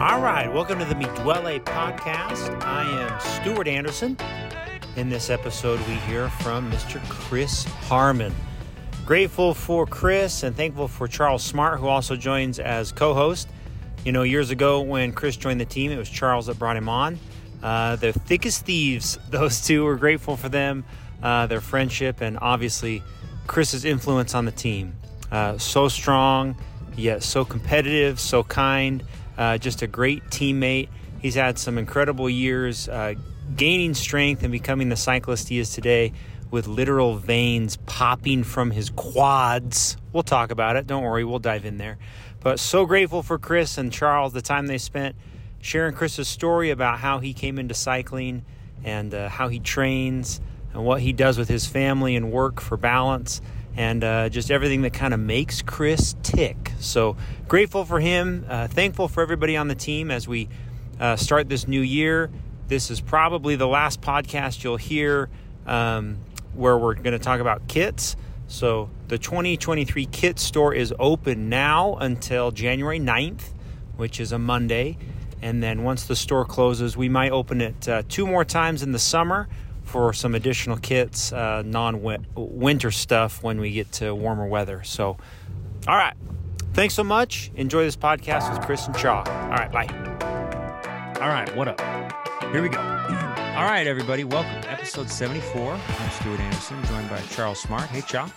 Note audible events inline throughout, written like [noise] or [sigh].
All right, welcome to the Mi Duele podcast. I am Stuart Anderson. In this episode, we hear from Mr. Chris Harmon. Grateful for Chris and thankful for Charles Smart, who also joins as co host. You know, years ago when Chris joined the team, it was Charles that brought him on. Uh, they're thick as thieves, [laughs] those two. We're grateful for them, uh, their friendship, and obviously Chris's influence on the team. Uh, so strong, yet so competitive, so kind, uh, just a great teammate. He's had some incredible years uh, gaining strength and becoming the cyclist he is today with literal veins popping from his quads. We'll talk about it. Don't worry, we'll dive in there. But so grateful for Chris and Charles, the time they spent sharing Chris's story about how he came into cycling and uh, how he trains and what he does with his family and work for balance and uh, just everything that kind of makes Chris tick. So grateful for him, uh, thankful for everybody on the team as we uh, start this new year. This is probably the last podcast you'll hear um, where we're going to talk about kits. So the 2023 kit store is open now until January 9th, which is a Monday. And then once the store closes, we might open it uh, two more times in the summer for some additional kits, uh, non winter stuff when we get to warmer weather. So, all right. Thanks so much. Enjoy this podcast with Chris and Shaw. All right. Bye. All right. What up? Here we go. [clears throat] all right, everybody. Welcome. Episode 74. I'm Stuart Anderson, joined by Charles Smart. Hey, Shaw.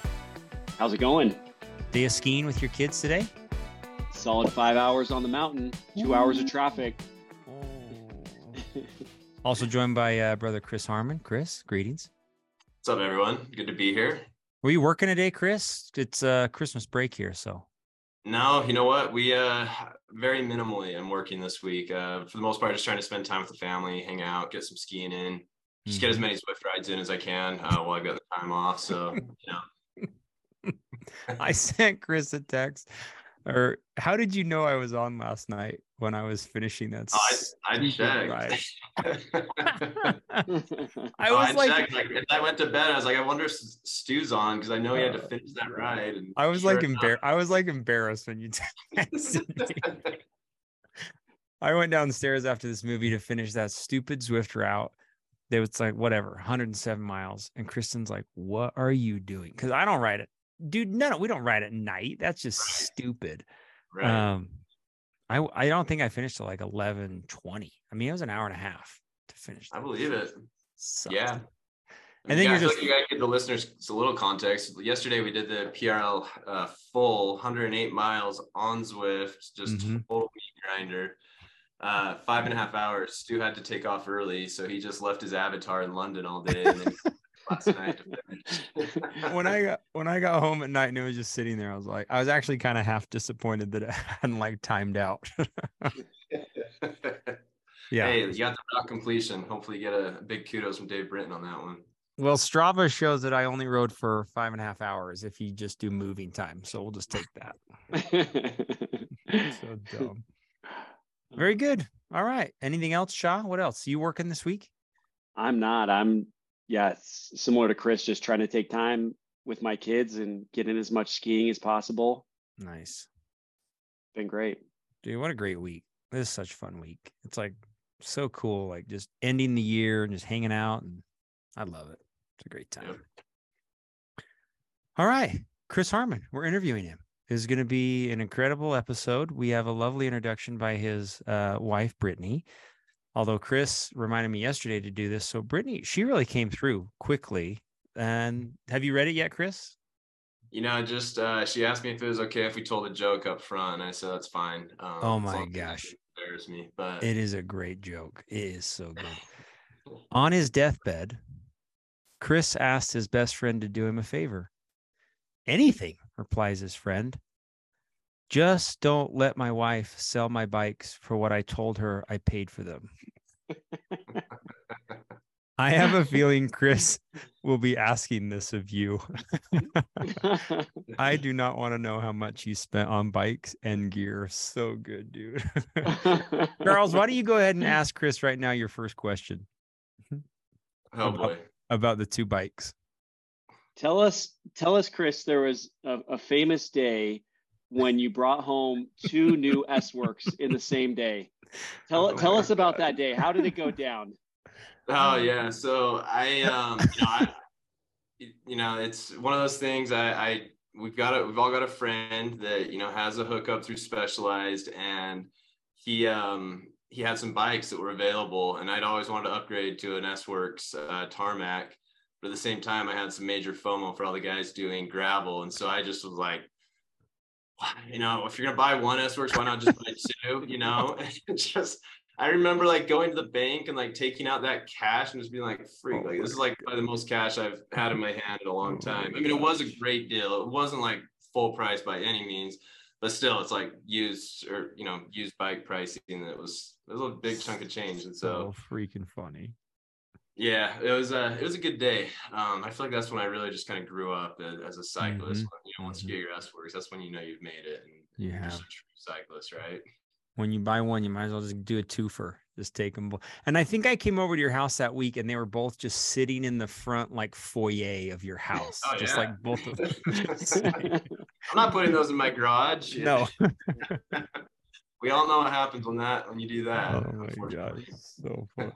How's it going? Day of skiing with your kids today? Solid five hours on the mountain, two hours of traffic. Also joined by uh, brother Chris Harmon. Chris, greetings. What's up, everyone? Good to be here. Were you working today, Chris? It's uh, Christmas break here, so. No, you know what? We uh very minimally. I'm working this week. Uh, for the most part, just trying to spend time with the family, hang out, get some skiing in, just mm-hmm. get as mm-hmm. many Zwift rides in as I can uh, while I've got the time off. So, you know. [laughs] I sent Chris a text or how did you know I was on last night when I was finishing that? Oh, [laughs] [laughs] I, I checked. I was I like, checked. like, I went to bed. I was like, I wonder if Stu's on because I know he had to uh, finish that ride. And I was sure like embarrassed. I was like embarrassed when you texted [laughs] me. I went downstairs after this movie to finish that stupid Zwift route. They was like, whatever, 107 miles. And Kristen's like, what are you doing? Because I don't ride it dude, no, no, we don't ride at night. That's just right. stupid. Right. Um, I I don't think I finished till like eleven twenty. I mean, it was an hour and a half to finish. I believe it. Yeah. And then yeah, you're just like you guys give the listeners a little context. Yesterday we did the PRL uh, full 108 miles on Zwift, just mm-hmm. total meat grinder. Uh, five and a half hours. Stu had to take off early, so he just left his avatar in London all day. And then [laughs] last night. when I got when I got home at night and it was just sitting there, I was like, I was actually kind of half disappointed that it [laughs] hadn't like timed out. [laughs] yeah. Hey, you got the rock completion. Hopefully, you get a big kudos from Dave Britton on that one. Well, Strava shows that I only rode for five and a half hours if you just do moving time. So we'll just take that. so dumb. Very good. All right. Anything else, Shaw? What else? You working this week? I'm not. I'm yeah, similar to Chris, just trying to take time with my kids and get in as much skiing as possible. Nice. Been great. Dude, what a great week. This is such a fun week. It's like so cool, like just ending the year and just hanging out. And I love it. It's a great time. All right. Chris Harmon, we're interviewing him. This is going to be an incredible episode. We have a lovely introduction by his uh, wife, Brittany. Although Chris reminded me yesterday to do this. So Brittany, she really came through quickly. And have you read it yet, Chris? You know, just uh, she asked me if it was okay if we told a joke up front. And I said that's fine. Um, oh my gosh, embarrass me, but it is a great joke. It is so good. [laughs] On his deathbed, Chris asked his best friend to do him a favor. Anything, replies his friend. Just don't let my wife sell my bikes for what I told her I paid for them. I have a feeling Chris will be asking this of you. I do not want to know how much you spent on bikes and gear. So good, dude. [laughs] Charles, why don't you go ahead and ask Chris right now your first question? Mm-hmm. Oh about, boy. About the two bikes. Tell us, tell us, Chris, there was a, a famous day when you brought home two new S works in the same day. tell oh tell us about that day. How did it go down? [laughs] Oh yeah, so I um you know I you know it's one of those things I I we've got a we've all got a friend that you know has a hookup through Specialized and he um he had some bikes that were available and I'd always wanted to upgrade to an S Works uh, tarmac but at the same time I had some major FOMO for all the guys doing gravel and so I just was like [sighs] you know, if you're gonna buy one S Works, why not just buy two? You know, [laughs] just I remember like going to the bank and like taking out that cash and just being like, freak, like this is like the most cash I've had in my hand in a long oh time. I mean, it was a great deal. It wasn't like full price by any means, but still it's like used or you know, used bike pricing that was it was a big chunk of change. And so, so freaking funny. Yeah, it was a it was a good day. Um, I feel like that's when I really just kind of grew up as, a cyclist. Mm-hmm. You know, once you get your S works, that's when you know you've made it. And you have. a true cyclist, right? When you buy one, you might as well just do a twofer. Just take them. And I think I came over to your house that week, and they were both just sitting in the front like foyer of your house, oh, just yeah. like both of them. [laughs] I'm not putting those in my garage. [laughs] No. [laughs] we all know what happens when that when you do that. Oh my god, so funny.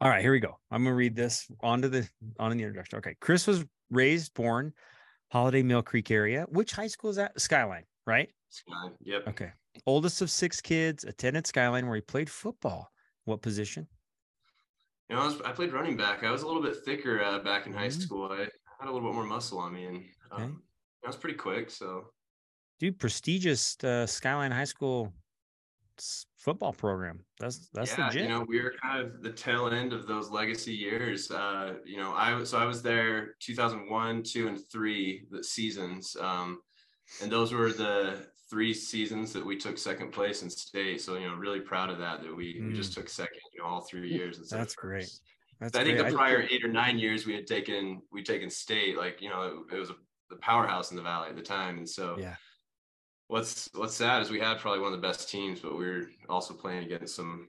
All right, here we go. I'm gonna read this onto the on the introduction. Okay, Chris was raised, born, Holladay Mill Creek area. Which high school is that? Skyline, right? Skyline. Yep. Okay. Oldest of six kids, attended Skyline where he played football. What position? You know, I, was, I played running back. I was a little bit thicker uh, back in high mm-hmm. school. I had a little bit more muscle on me, and um, okay. I was pretty quick. So, dude, prestigious uh, Skyline High School football program. That's that's yeah, legit. You know, we were kind of the tail end of those legacy years. Uh, you know, I so I was there 2001, two, and three the seasons, um, and those were the three seasons that we took second place in state. So you know, really proud of that that we, mm. we just mm. took second. You know, all three years. That's great. That's I think the prior eight or nine years we had taken we taken state. Like you know, it, it was a, the powerhouse in the valley at the time, and so yeah what's what's sad is we had probably one of the best teams, but we are also playing against some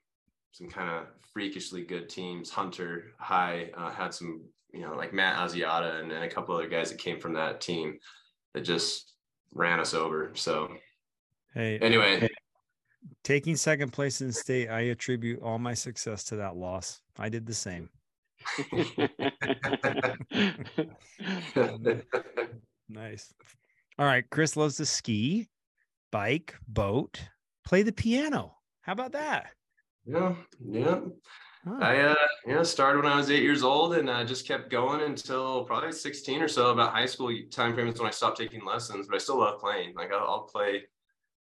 some kind of freakishly good teams. Hunter High uh, had some, you know, like Matt Asiata and, and a couple other guys that came from that team that just ran us over. So, hey, anyway, hey, taking second place in state, I attribute all my success to that loss. I did the same. [laughs] [laughs] nice. All right, Chris loves to ski bike, boat, play the piano. How about that? Yeah, yeah. Huh. I uh, you know started when I was eight years old and I uh, just kept going until probably 16 or so. About high school time frame is when I stopped taking lessons, but I still love playing. Like I'll, I'll play,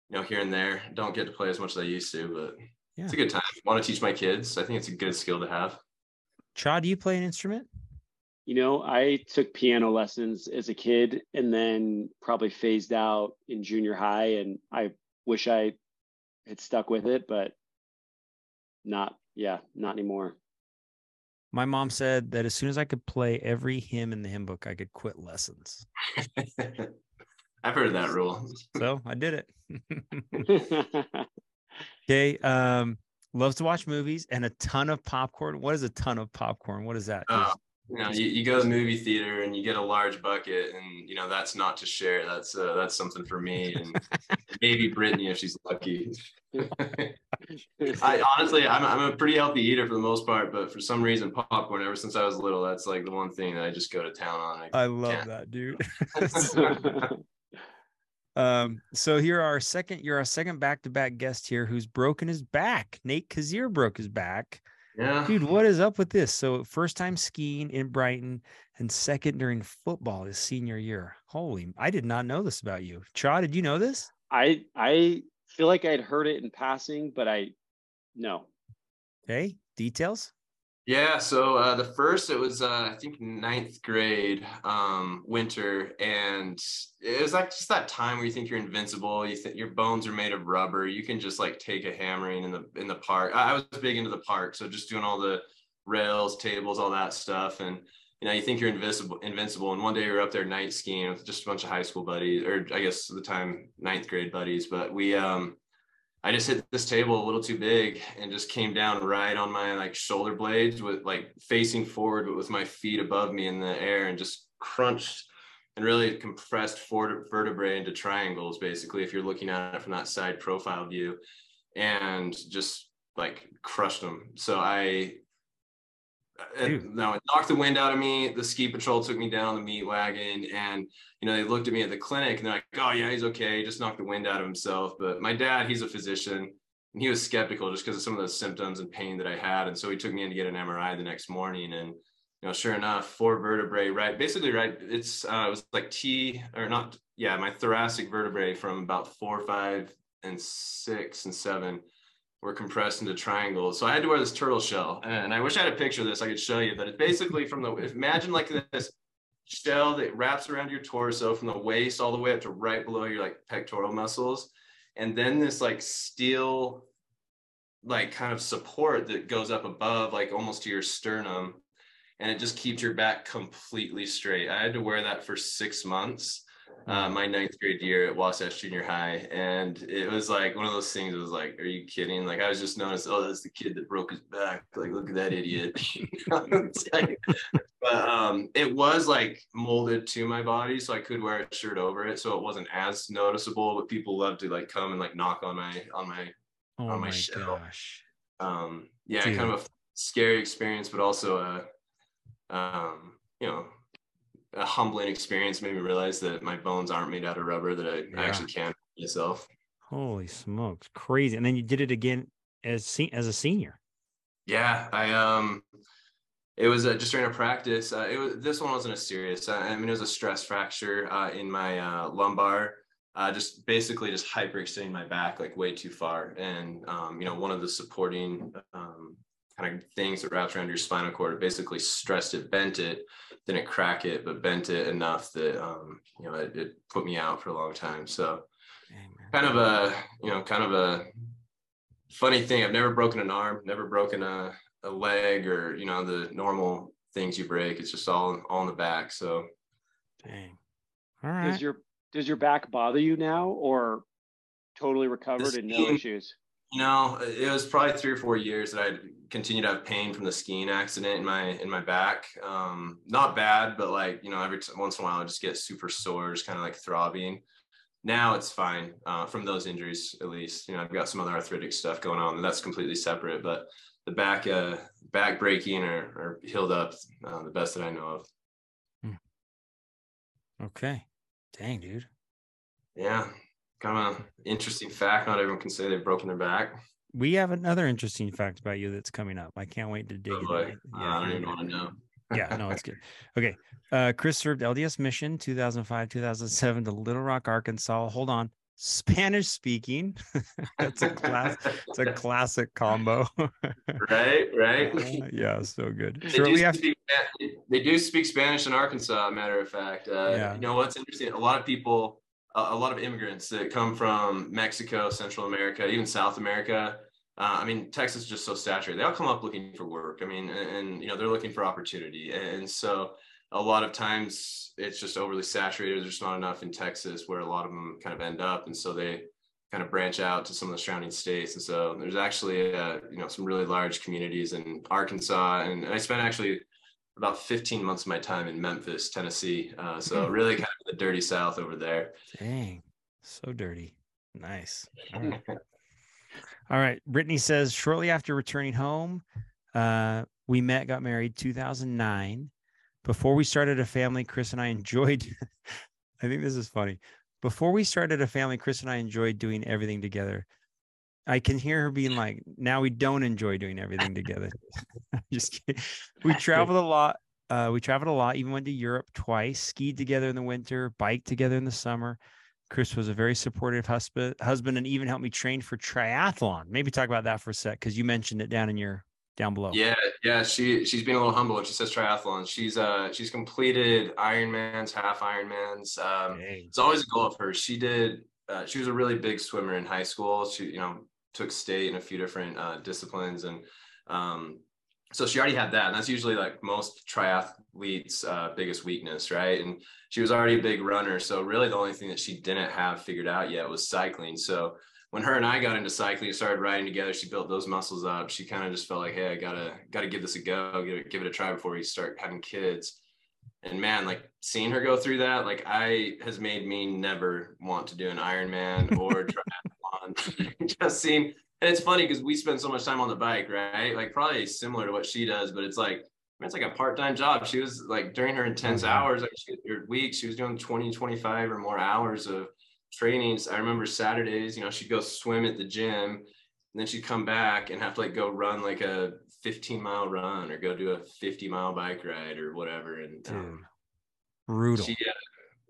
you know, here and there. Don't get to play as much as I used to, but yeah. it's a good time. I want to teach my kids. I think it's a good skill to have. Chad, do you play an instrument? You know, I took piano lessons as a kid and then probably phased out in junior high. And I wish I had stuck with it, but not, yeah, not anymore. My mom said that as soon as I could play every hymn in the hymn book, I could quit lessons. [laughs] I've heard that rule. So I did it. [laughs] [laughs] okay. Um, loves to watch movies and a ton of popcorn. What is a ton of popcorn? What is that? Uh, you know you, you go to the movie theater and you get a large bucket and you know that's not to share. That's uh, that's something for me and [laughs] maybe brittany if she's lucky. [laughs] I honestly I'm, I'm a pretty healthy eater for the most part but for some reason popcorn ever since i was little that's like the one thing that i just go to town on. I, I love can't. that dude. [laughs] Um so here our second you're our second back-to-back guest here who's broken his back. Nate kazir broke his back yeah. Dude, what is up with this? So, first time skiing in Brighton and second during football his senior year. Holy, I did not know this about you. Cha, did you know this? I I feel like I'd heard it in passing, but I no. Okay, details? Yeah, so uh, the first it was uh, I think ninth grade um, winter, and it was like just that time where you think you're invincible. You think your bones are made of rubber. You can just like take a hammering in the in the park. I, I was big into the park, so just doing all the rails, tables, all that stuff, and you know you think you're invincible. Invincible, and one day we were up there night skiing with just a bunch of high school buddies, or I guess the time ninth grade buddies. But we um, I just hit this table a little too big and just came down right on my like shoulder blades with like facing forward, but with my feet above me in the air and just crunched and really compressed vertebrae into triangles, basically, if you're looking at it from that side profile view. and just like crushed them. So I it, no, it knocked the wind out of me. The ski patrol took me down the meat wagon, and you know they looked at me at the clinic, and they're like, "Oh yeah, he's okay. He just knocked the wind out of himself." But my dad, he's a physician, and he was skeptical just because of some of the symptoms and pain that I had, and so he took me in to get an MRI the next morning, and you know, sure enough, four vertebrae, right, basically, right, it's uh, it was like T or not, yeah, my thoracic vertebrae from about four, five, and six and seven were compressed into triangles. So I had to wear this turtle shell. And I wish I had a picture of this I could show you, but it's basically from the, imagine like this shell that wraps around your torso from the waist all the way up to right below your like pectoral muscles. And then this like steel, like kind of support that goes up above, like almost to your sternum. And it just keeps your back completely straight. I had to wear that for six months uh, my ninth grade year at Wasatch Junior High, and it was like one of those things. It was like, "Are you kidding?" Like I was just noticed, oh, that's the kid that broke his back. Like, look at that idiot. [laughs] like, but um, it was like molded to my body, so I could wear a shirt over it, so it wasn't as noticeable. But people love to like come and like knock on my on my oh on my, my shell. Gosh. Um, yeah, Dude. kind of a scary experience, but also a um, you know a humbling experience made me realize that my bones aren't made out of rubber that I, yeah. I actually can myself. Holy smokes, crazy! And then you did it again as as a senior. Yeah, I um, it was uh, just during a practice. Uh, it was this one wasn't a serious. Uh, I mean, it was a stress fracture uh, in my uh, lumbar. Uh, just basically just hyperextending my back like way too far, and um, you know, one of the supporting um, kind of things that wraps around your spinal cord. It basically stressed it, bent it, didn't crack it, but bent it enough that um, you know it, it, put me out for a long time. So kind of a you know kind of a funny thing. I've never broken an arm, never broken a, a leg or you know the normal things you break. It's just all all in the back. So dang. All right. Does your does your back bother you now or totally recovered and no issues? You know, it was probably three or four years that I continued to have pain from the skiing accident in my in my back. Um, not bad, but like you know, every t- once in a while I just get super sore, just kind of like throbbing. Now it's fine uh, from those injuries, at least. You know, I've got some other arthritic stuff going on, and that's completely separate. But the back uh, back breaking or, or healed up, uh, the best that I know of. Hmm. Okay, dang, dude. Yeah, kind of an interesting fact. Not everyone can say they've broken their back. We have another interesting fact about you that's coming up. I can't wait to dig into it. Yeah, I don't even want to know. yeah, no, it's good. Okay. Uh, Chris served LDS mission 2005, 2007 to Little Rock, Arkansas. Hold on. Spanish speaking. [laughs] That's a class. it's a classic combo. right, right. Uh, [laughs] yeah, so good. They do, after- speak, they do speak Spanish in Arkansas. Matter of fact, uh, yeah. you know what's interesting? A lot of people a, lot of immigrants that come from Mexico, Central America, even South America. Uh, I mean, Texas is just so saturated. They all come up looking for work. I mean, and, and, you know they're looking for opportunity, and so a lot of times it's just overly saturated. There's not enough in Texas where a lot of them kind of end up, and so they kind of branch out to some of the surrounding states. And so there's actually uh, you know some really large communities in Arkansas, and, and I spent actually about 15 months of my time in Memphis, Tennessee. Uh, so hmm. really kind of dirty South over there. Dang, so dirty. Nice. [laughs] All right. All right. Brittany says shortly after returning home, uh, we met, got married 2009. Before we started a family, Chris and I enjoyed. [laughs] I think this is funny. Before we started a family, Chris and I enjoyed doing everything together. I can hear her being like, now we don't enjoy doing everything together. [laughs] Just kidding. We traveled a lot. Uh, we traveled a lot, even went to Europe twice, skied together in the winter, biked together in the summer. Chris was a very supportive husband, husband, and even helped me train for triathlon. Maybe talk about that for a sec, because you mentioned it down in your down below. Yeah, yeah. She she's being a little humble when she says triathlon. She's uh she's completed Ironmans, half Ironmans. Um, it's always a goal of hers. She did. Uh, she was a really big swimmer in high school. She you know took state in a few different uh, disciplines and um, so she already had that and that's usually like most triathletes uh, biggest weakness right? And she was already a big runner so really the only thing that she didn't have figured out yet was cycling. So when her and i got into cycling and started riding together she built those muscles up. She kind of just felt like hey i gotta gotta give this a go give it, give it a try before we start having kids. And man like seeing her go through that like i has made me never want to do an ironman or [laughs] triathlon. [laughs] Just seeing and it's funny because we spend so much time on the bike, right? Like probably similar to what she does, but it's like it's like a part-time job. She was like during her intense mm-hmm. hours, like she, her weeks, she was doing 20, 25 or more hours of trainings. I remember Saturdays, you know, she'd go swim at the gym and then she'd come back and have to like go run like a 15 mile run or go do a 50 mile bike ride or whatever. And um, brutal. She, yeah,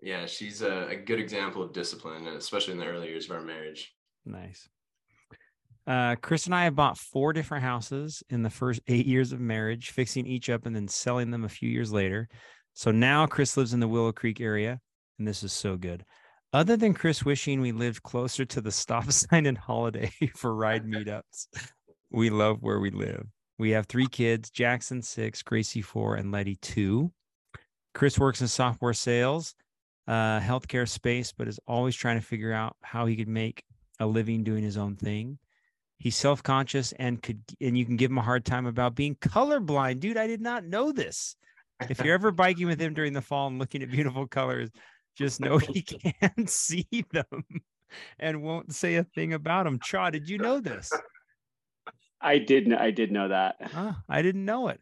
yeah, she's a, a good example of discipline, especially in the early years of our marriage. Nice. Uh, Chris and I have bought four different houses in the first eight years of marriage, fixing each up and then selling them a few years later. So now Chris lives in the Willow Creek area, and this is so good. Other than Chris wishing we lived closer to the [laughs] stop sign and Holladay [laughs] for ride meetups, we love where we live. We have three kids Jackson, six, Gracie, four, and Letty, two. Chris works in software sales, uh, healthcare space, but is always trying to figure out how he could make a living doing his own thing. He's self-conscious and could and you can give him a hard time about being colorblind. Dude, I did not know this. If you're ever biking with him during the fall and looking at beautiful colors, just know he [laughs] can't see them and won't say a thing about them. Chaw, did you know this? I didn't. I did know that. Huh, I didn't know it.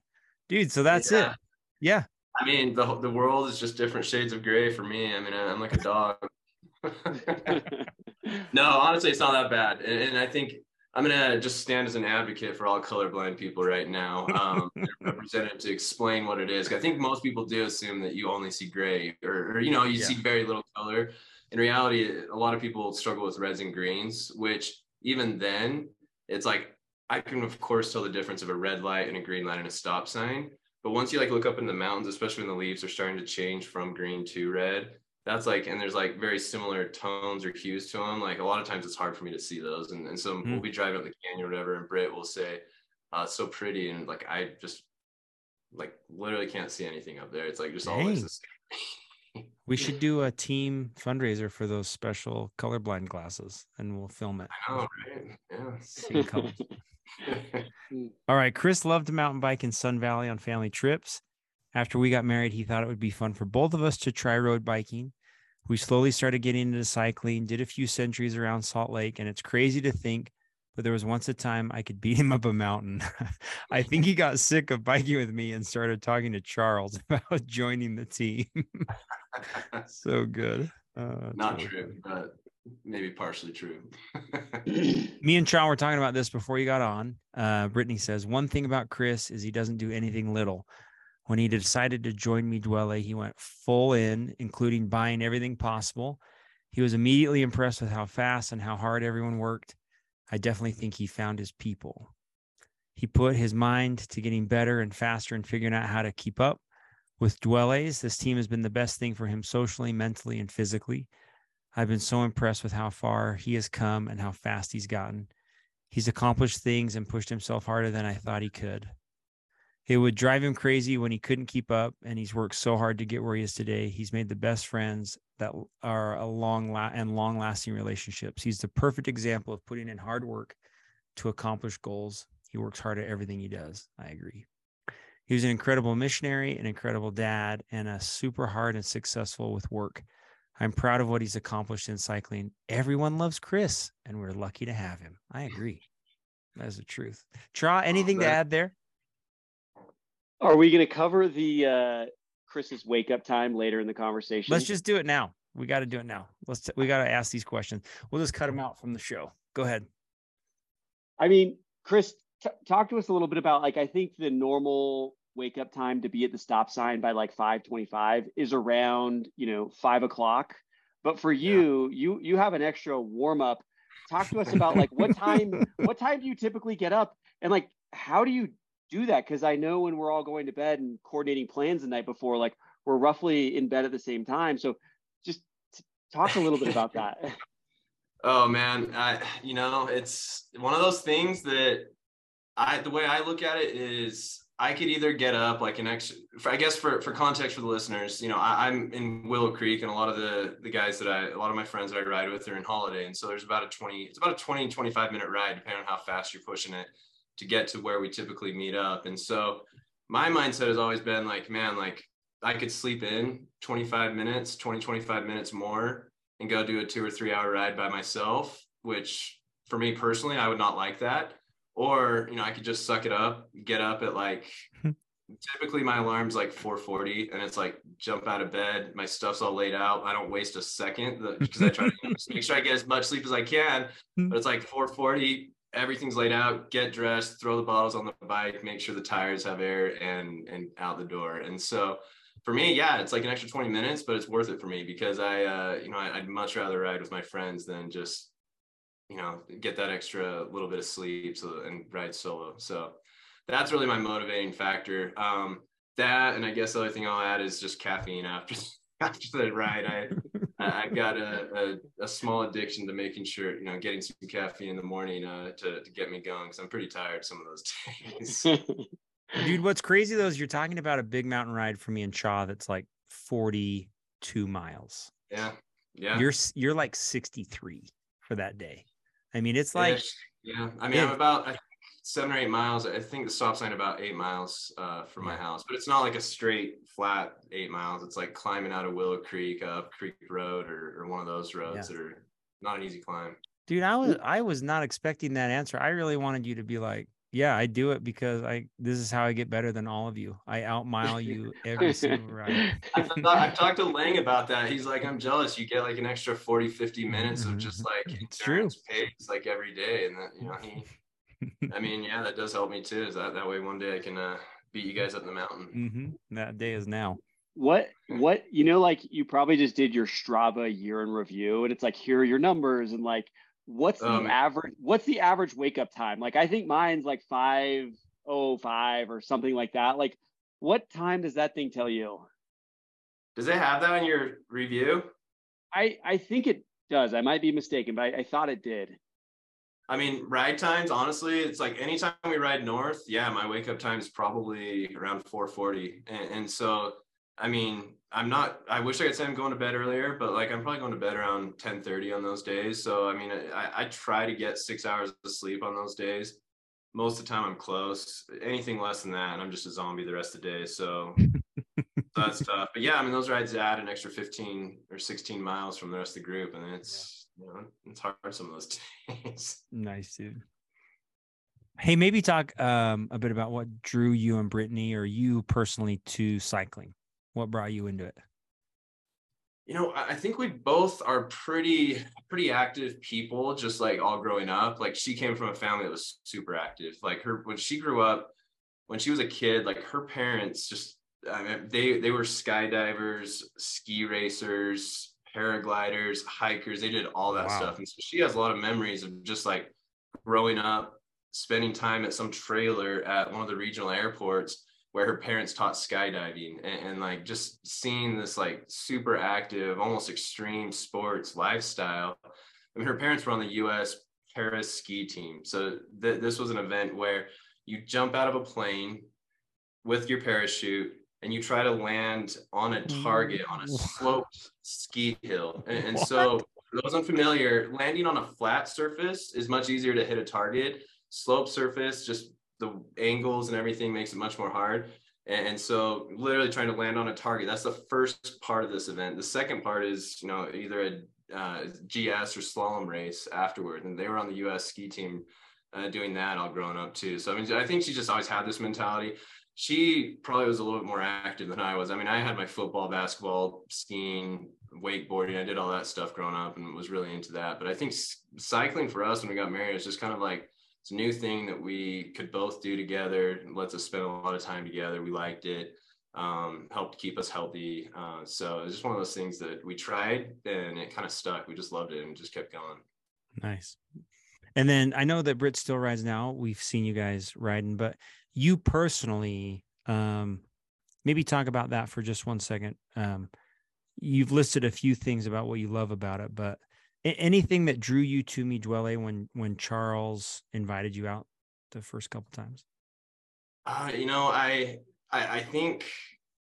Dude, so that's yeah. it. Yeah. I mean, the the world is just different shades of gray for me. I mean, I'm like a dog. [laughs] [laughs] no, honestly, it's not that bad. And, and, I think I'm gonna just stand as an advocate for all colorblind people right now, um, [laughs] representative to explain what it is. I think most people do assume that you only see gray, or, or you know, you yeah. see very little color. In reality, a lot of people struggle with reds and greens, which even then, it's like I can of course tell the difference of a red light and a green light and a stop sign. But once you like look up in the mountains, especially when the leaves are starting to change from green to red, that's like and there's like very similar tones or cues to them like a lot of times it's hard for me to see those and, and so mm. we'll be driving up the canyon or whatever and Britt will say uh, it's so pretty and like I just like literally can't see anything up there it's like just Dang. always the same [laughs] we should do a team fundraiser for those special colorblind glasses and we'll film it I know, right? yeah [laughs] [laughs] all right chris loved to mountain bike in sun valley on family trips after we got married, he thought it would be fun for both of us to try road biking. We slowly started getting into cycling, did a few centuries around Salt Lake, and it's crazy to think, but there was once a time I could beat him up a mountain. [laughs] I think he [laughs] got sick of biking with me and started talking to Charles [laughs] about joining the team. so good. Uh, Not true, but maybe partially true. [clears throat] Me and Charles were talking about this before you got on. Uh, Brittany says one thing about Chris is he doesn't do anything little. When he decided to join Mi Duele, he went full in, including buying everything possible. He was immediately impressed with how fast and how hard everyone worked. I definitely think he found his people. He put his mind to getting better and faster and figuring out how to keep up with Dueles. This team has been the best thing for him socially, mentally, and physically. I've been so impressed with how far he has come and how fast he's gotten. He's accomplished things and pushed himself harder than I thought he could. It would drive him crazy when he couldn't keep up, and he's worked so hard to get where he is today. He's made the best friends that are a long la- and long lasting relationships. He's the perfect example of putting in hard work to accomplish goals. He works hard at everything he does. I agree. He was an incredible missionary, an incredible dad, and a super hard and successful with work. I'm proud of what he's accomplished in cycling. Everyone loves Chris, and we're lucky to have him. I agree. That's the truth. Tra, oh, anything to add there? Are we going to cover the uh, Chris's wake up time later in the conversation? Let's just do it now. We got to do it now. Let's t- we got to ask these questions. We'll just cut them out from the show. Go ahead. I mean, Chris, t- talk to us a little bit about like I think the normal wake up time to be at the stop sign by like 525 is around you know five o'clock but for you yeah. you you have an extra warm up talk to us about like what [laughs] time what time do you typically get up and like how do you do that because I know when we're all going to bed and coordinating plans the night before, like we're roughly in bed at the same time. So just talk a little bit about [laughs] that. Oh man, I you know it's one of those things that I the way I look at it is I could either get up like an extra. I guess for for context for the listeners, you know, I, am in Willow Creek, and a lot of the the guys that I, a lot of my friends that I ride with are in Holladay, and so there's about a 20, it's about a 20 25 minute ride depending on how fast you're pushing it to get to where we typically meet up. And so my mindset has always been like, man, like I could sleep in 25 minutes, 20, 25 minutes more and go do a two or three hour ride by myself, which for me personally, I would not like that. Or, you know, I could just suck it up, get up at like typically my alarm's like 4:40 and it's like jump out of bed my stuff's all laid out i don't waste a second because i try to [laughs] make sure i get as much sleep as i can hmm. but it's like 4:40 everything's laid out get dressed throw the bottles on the bike make sure the tires have air and and out the door and so for me yeah it's like an extra 20 minutes but it's worth it for me because i uh you know I, i'd much rather ride with my friends than just you know get that extra little bit of sleep so and ride solo so that's really my motivating factor. Um, that and I guess the other thing I'll add is just caffeine after [laughs] after the ride. I I've got a, a, a, small addiction to making sure you know getting some caffeine in the morning uh, to to get me going because I'm pretty tired some of those days. [laughs] Dude, what's crazy though is you're talking about a big mountain ride for me in Shaw that's like 42 miles. Yeah, yeah. You're you're like 63 for that day. I mean, it's like yeah. I mean, I'm about I seven or eight miles. I think the stop sign about eight miles uh, from my house, but it's not like a straight flat eight miles. It's like climbing out of Willow Creek up Creek Road or, or one of those roads yeah. that are not an easy climb. Dude, I was I was not expecting that answer. I really wanted you to be like, yeah, I do it because I this is how I get better than all of you. I outmile you every [laughs] single ride. I've, I've, talked to Lang about that. He's like, I'm jealous. You get like an extra 40, 50 minutes of just like it's true pace like every day. And that, you know, he I mean, yeah, that does help me too. Is that that way one day I can uh, beat you guys up in the mountain? Mm-hmm. That day is now. What what you know, like you probably just did your Strava year in review, and it's like here are your numbers, and like what's the um, average? What's the average wake up time? Like I think mine's like five oh five or something like that. Like what time does that thing tell you? Does it have that in your review? I I think it does. I might be mistaken, but I, I thought it did. I mean, ride times, honestly, it's like anytime we ride north, yeah, my wake up time is probably around 440. And, and, so, I mean, I'm not, I wish I could say I'm going to bed earlier, but like I'm probably going to bed around 1030 on those days. So, I mean, I, I try to get six hours of sleep on those days. Most of the time I'm close. Anything less than that, and I'm just a zombie the rest of the day. So, [laughs] that's tough. But yeah, I mean, those rides add an extra 15 or 16 miles from the rest of the group. And it's, you know, it's hard some of those [laughs] days. Nice, dude. Hey, maybe talk um, a bit about what drew you and Brittany, or you personally, to cycling. What brought you into it? You know, I think we both are pretty pretty active people. Just like all growing up, like she came from a family that was super active. Like her when she grew up, when she was a kid, like her parents just I mean, they they were skydivers, ski racers, paragliders, hikers. They did all that wow. stuff. And so she has a lot of memories of just like growing up, spending time at some trailer at one of the regional airports where her parents taught skydiving and, and like just seeing this like super active, almost extreme sports lifestyle. I mean, her parents were on the US Paraski team. So th- this was an event where you jump out of a plane with your parachute and you try to land on a target on a sloped ski hill. And, and so, for those unfamiliar, landing on a flat surface is much easier to hit a target. Slope surface, just the angles and everything makes it much more hard. And so, literally trying to land on a target. That's the first part of this event. The second part is, you know, either a uh, GS or slalom race afterward. And they were on the U.S. ski team uh, doing that all growing up too. So I mean, I think she just always had this mentality she probably was a little bit more active than I was. I mean, I had my football, basketball, skiing, wakeboarding. I did all that stuff growing up and was really into that. But I think cycling for us when we got married was just kind of like it's a new thing that we could both do together. It lets us spend a lot of time together. We liked it. Um, helped keep us healthy. Uh, so it's just one of those things that we tried and it kind of stuck. We just loved it and just kept going. Nice. And then I know that Brit still rides now. We've seen you guys riding, but you personally, um, maybe talk about that for just one second. Um, you've listed a few things about what you love about it, but anything that drew you to Mi Duele when when Charles invited you out the first couple times? Uh, you know, I, I I think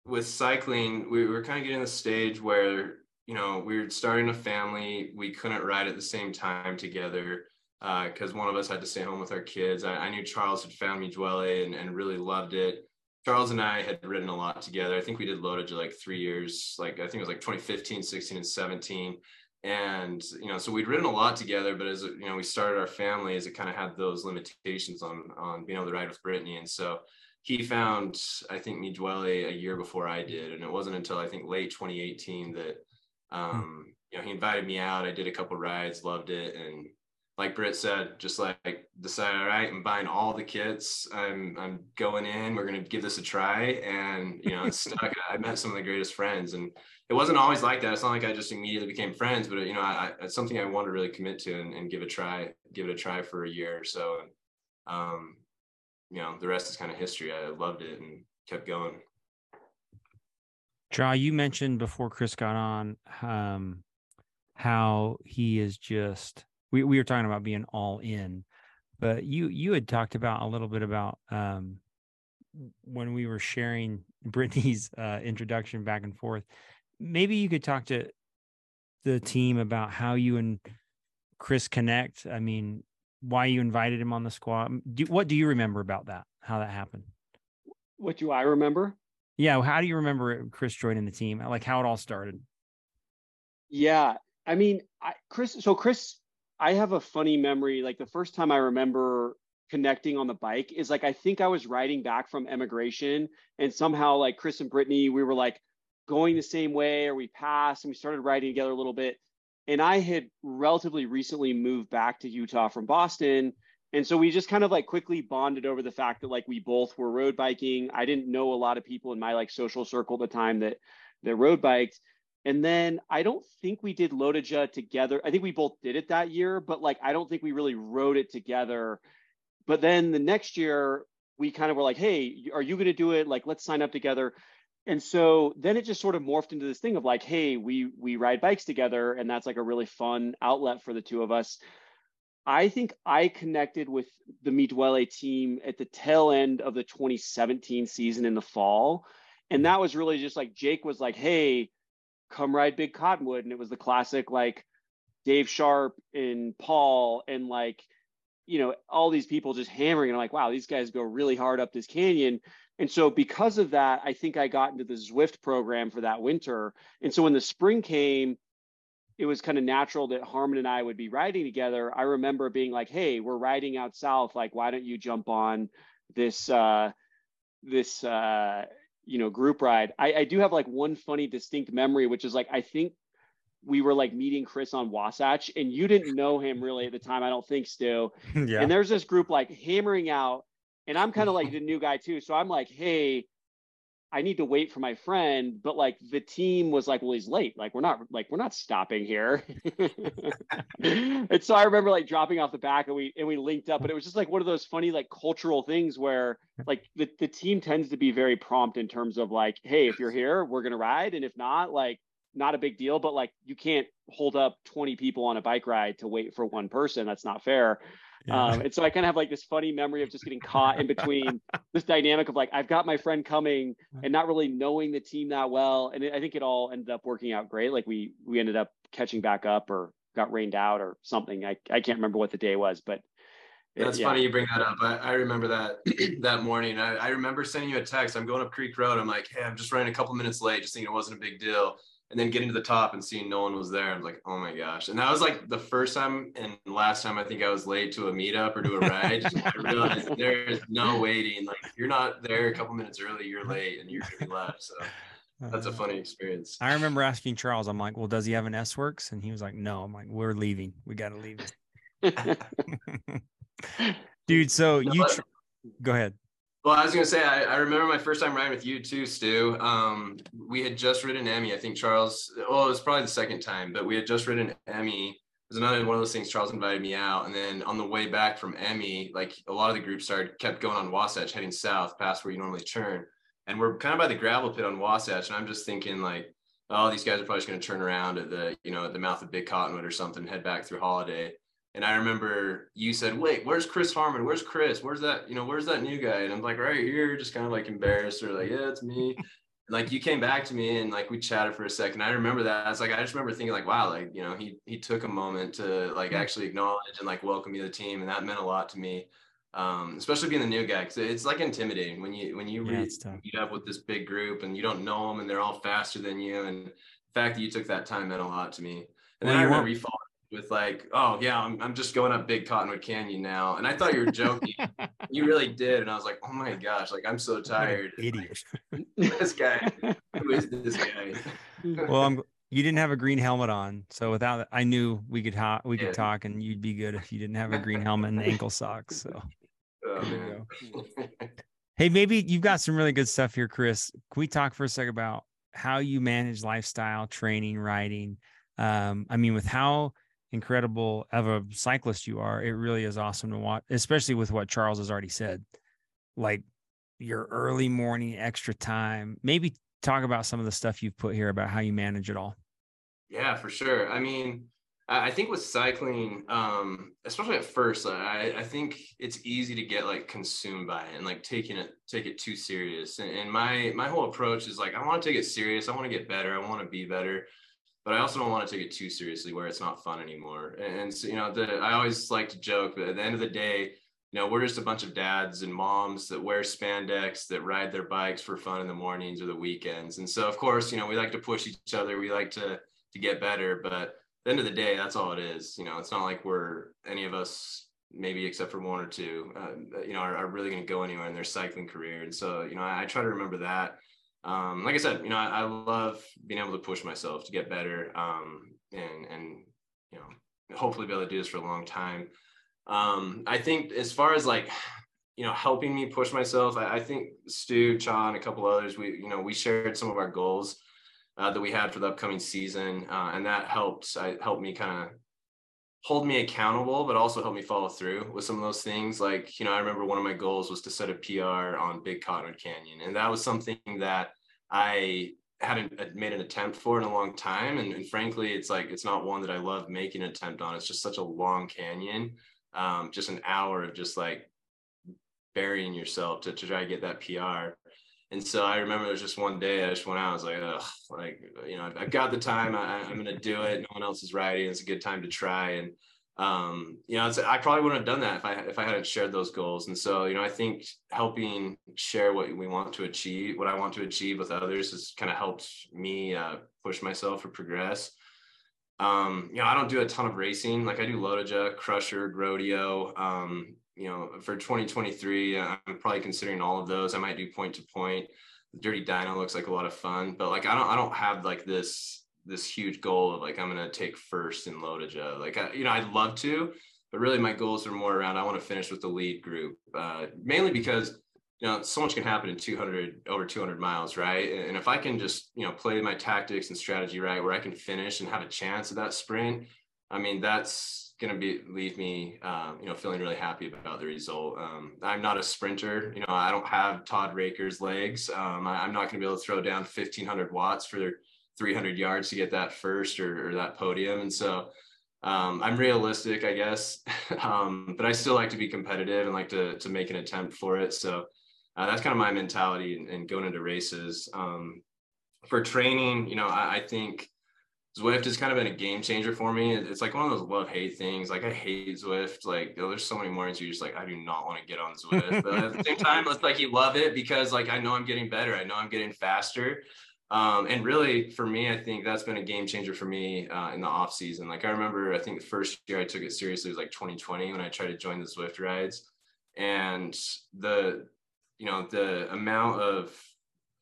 with cycling, we were kind of getting the stage where you know we were starting a family. We couldn't ride at the same time together because uh, one of us had to stay home with our kids. I, I knew Charles had found Mi Duele and, and really loved it. Charles and I had ridden a lot together. I think we did LOTOJA like three years, like I think it was like 2015, 16, and 17. and you know so we'd ridden a lot together but as you know we started our families it kind of had those limitations on on being able to ride with brittany and so he found i think Mi Duele a year before i did and it wasn't until i think late 2018 that hmm. um you know he invited me out i did a couple rides loved it and like Britt said, just like decided, all right, I'm buying all the kits. I'm I'm going in. We're gonna give this a try, and you know, it's stuck. [laughs] I met some of the greatest friends, and it wasn't always like that. It's not like I just immediately became friends, but you know, I, I, it's something I want to really commit to and, and, give a try, give it a try for a year or so. And, um, you know, the rest is kind of history. I loved it and kept going. Draw, you mentioned before Chris got on um, how he is just we, we were talking about being all in, but you you had talked about a little bit about um, when we were sharing [laughs] Brittany's uh, introduction back and forth. Maybe you could talk to the team about how you and Chris connect. I mean, why you invited him on the squad. Do, what do you remember about that? How that happened? What do I remember? Yeah, how do you remember Chris joining the team? Like how it all started? Yeah, I mean, I, Chris. So Chris I have a funny memory. Like the first time I remember connecting on the bike is like I think I was riding back from emigration, and somehow like Chris and Brittany, we were like going the same way, or we passed, and we started riding together a little bit. And I had relatively recently moved back to Utah from Boston. And so we just kind of like quickly bonded over the fact that like we both were road biking. I didn't know a lot of people in my like social circle at the time that that road biked. And then I don't think we did LOTOJA together. I think we both did it that year, but like I don't think we really wrote it together. But then the next year, we kind of were like, hey, are you going to do it? Like, let's sign up together. And so then it just sort of morphed into this thing of like, hey, we we ride bikes together, and that's like a really fun outlet for the two of us. I think I connected with the Mi team at the tail end of the 2017 season in the fall. And that was really just like Jake was like, hey, come ride Big Cottonwood. And it was the classic like Dave Sharp and Paul and like, you know, all these people just hammering. And I'm like, wow, these guys go really hard up this canyon. And so because of that, I think I got into the Zwift program for that winter. And so when the spring came, it was kind of natural that Harmon and I would be riding together. I remember being like, "Hey, we're riding out south. Like, why don't you jump on this uh, this uh, you know group ride I, I do have like one funny distinct memory which is like i think we were like meeting chris on wasatch and you didn't know him really at the time i don't think stu [laughs] yeah. and there's this group like hammering out and i'm kind of like the new guy too so i'm like hey I need to wait for my friend, but like the team was like, well, he's late. Like we're not like we're not stopping here. [laughs] and so I remember like dropping off the back and we and we linked up, but it was just like one of those funny like cultural things where like the, the team tends to be very prompt in terms of like, hey, if you're here, we're gonna ride. And if not, like not a big deal, but like you can't hold up 20 people on a bike ride to wait for one person. That's not fair. Yeah. Um, and so I kind of have like this funny memory of just getting caught in between [laughs] this dynamic of like, I've got my friend coming and not really knowing the team that well. And it, I think it all ended up working out great. Like we, we ended up catching back up or got rained out or something. I, I can't remember what the day was, but that's yeah. funny you bring that up. I, I remember that [clears throat] that morning. I, I remember sending you a text. I'm going up Creek Road. I'm like, hey, I'm just running a couple minutes late, just thinking it wasn't a big deal and then getting to the top and seeing no one was there, I was like, oh my gosh. And that was like the first time and last time I think I was late to a meetup or to a ride. I realized [laughs] there is no waiting. Like you're not there a couple minutes early, you're late and you're gonna be left. So that's a uh, funny experience. I remember asking Charles, I'm like, well, does he have an S Works? And he was like, no. I'm like, we're leaving. We got to leave. [laughs] [laughs] Dude, so you tr- go ahead. Well, I was gonna say I, I, remember my first time riding with you too, Stu. Um, we had just ridden Emmy. I think Charles. Well, it was probably the second time, but we had just ridden Emmy. It was another one of those things. Charles invited me out, and then on the way back from Emmy, like a lot of the group started kept going on Wasatch, heading south past where you normally turn, and we're kind of by the gravel pit on Wasatch, and I'm just thinking like, oh, these guys are probably just gonna turn around at the you know at the mouth of Big Cottonwood or something, head back through Holladay. And I remember you said, "Wait, where's Chris Harmon? Where's Chris? Where's that? You know, where's that new guy?" And I'm like, "Right here," just kind of like embarrassed or like, "Yeah, it's me." And like you came back to me and like we chatted for a second. I remember that. I was like, I just remember thinking like, "Wow, like you know, he he took a moment to like actually acknowledge and like welcome me to the team, and that meant a lot to me." Um, especially being the new guy, because it's like intimidating when you when you yeah, meet up with this big group and you don't know them and they're all faster than you, and the fact that you took that time meant a lot to me. And well, then I remember you followed with like, oh yeah, I'm, I'm just going up Big Cottonwood Canyon now. And I thought you were joking. [laughs] you really did. And I was like, oh my gosh, like I'm so tired. Idiot. [laughs] this guy. Who is this guy? [laughs] well, I'm you didn't have a green helmet on. So without I knew we could ha- we could yeah. talk and you'd be good if you didn't have a green helmet and ankle socks. So oh, hey, maybe you've got some really good stuff here, Chris. Can we talk for a second about how you manage lifestyle, training, riding? Um, I mean, with how incredible of a cyclist you are, it really is awesome to watch, especially with what Charles has already said. Like your early morning extra time. Maybe talk about some of the stuff you've put here about how you manage it all. Yeah, for sure. I mean, I think with cycling, um, especially at first, I, I think it's easy to get like consumed by it and like taking it take it too serious. And, and my my whole approach is like I want to take it serious. I want to get better. I want to be better, but I also don't want to take it too seriously where it's not fun anymore. And so you know, the I always like to joke, but at the end of the day, you know, we're just a bunch of dads and moms that wear spandex that ride their bikes for fun in the mornings or the weekends. And so, of course, you know, we like to push each other. We like to to get better, but the end of the day, that's all it is. You know, it's not like we're any of us, maybe except for one or two, uh, you know, are, are really going to go anywhere in their cycling career. And so, you know, I, I try to remember that. Um, like I said, you know, I, I, love being able to push myself to get better, um, and and you know, hopefully be able to do this for a long time. Um, I think as far as like you know helping me push myself I, I, think stu cha and a couple others we you know we shared some of our goals uh, that we had for the upcoming season, uh, and that helped. I helped me kind of hold me accountable, but also help me follow through with some of those things. Like you know, I remember one of my goals was to set a PR on Big Cottonwood Canyon, and that was something that I hadn't made an attempt for in a long time. And, and, frankly, it's like it's not one that I love making an attempt on. It's just such a long canyon, um, just an hour of just like burying yourself to, to try to get that PR. And so I remember there was just one day I just went out. I was like, Ugh, like you know, I've got the time. I, am going to do it. No one else is riding. It's a good time to try. And um, you know, I probably wouldn't have done that if I if I hadn't shared those goals. And so you know, I think helping share what we want to achieve, what I want to achieve with others, has kind of helped me uh, push myself or progress. Um, you know, I don't do a ton of racing. Like I do Lotoja, Crusher, Rodeo. Um, you know, for 2023, I'm probably considering all of those. I might do point to point. The Dirty Dino looks like a lot of fun, but like I don't I don't have like this this huge goal of like I'm gonna take first in Lotoja. Like I, you know, I'd love to, but really my goals are more around I want to finish with the lead group, uh, mainly because you know so much can happen in 200 over 200 miles, right? And if I can just you know play my tactics and strategy right, where I can finish and have a chance at that sprint, I mean that's to be leave me, um, you know, feeling really happy about the result. Um, I'm not a sprinter. You know, I don't have Todd Raker's legs. Um, I, am not to be able to throw down 1500 watts for 300 yards to get that first or, or that podium. And so um, I'm realistic, I guess, [laughs] um, but I still like to be competitive and like to to make an attempt for it. So uh, that's kind of my mentality and, and going into races. Um, for training, you know, I, I think Zwift has kind of been a game changer for me. It's like one of those love hate things. Like I hate Zwift. Like you know, there's so many mornings you're just like, I do not want to get on Zwift. but at the same time, [laughs] it's like you love it because like I know I'm getting better. I know I'm getting faster. Um, and really for me, I think that's been a game changer for me uh, in the off season. Like I remember, I think the first year I took it seriously was like 2020 when I tried to join the Zwift rides, and the you know the amount of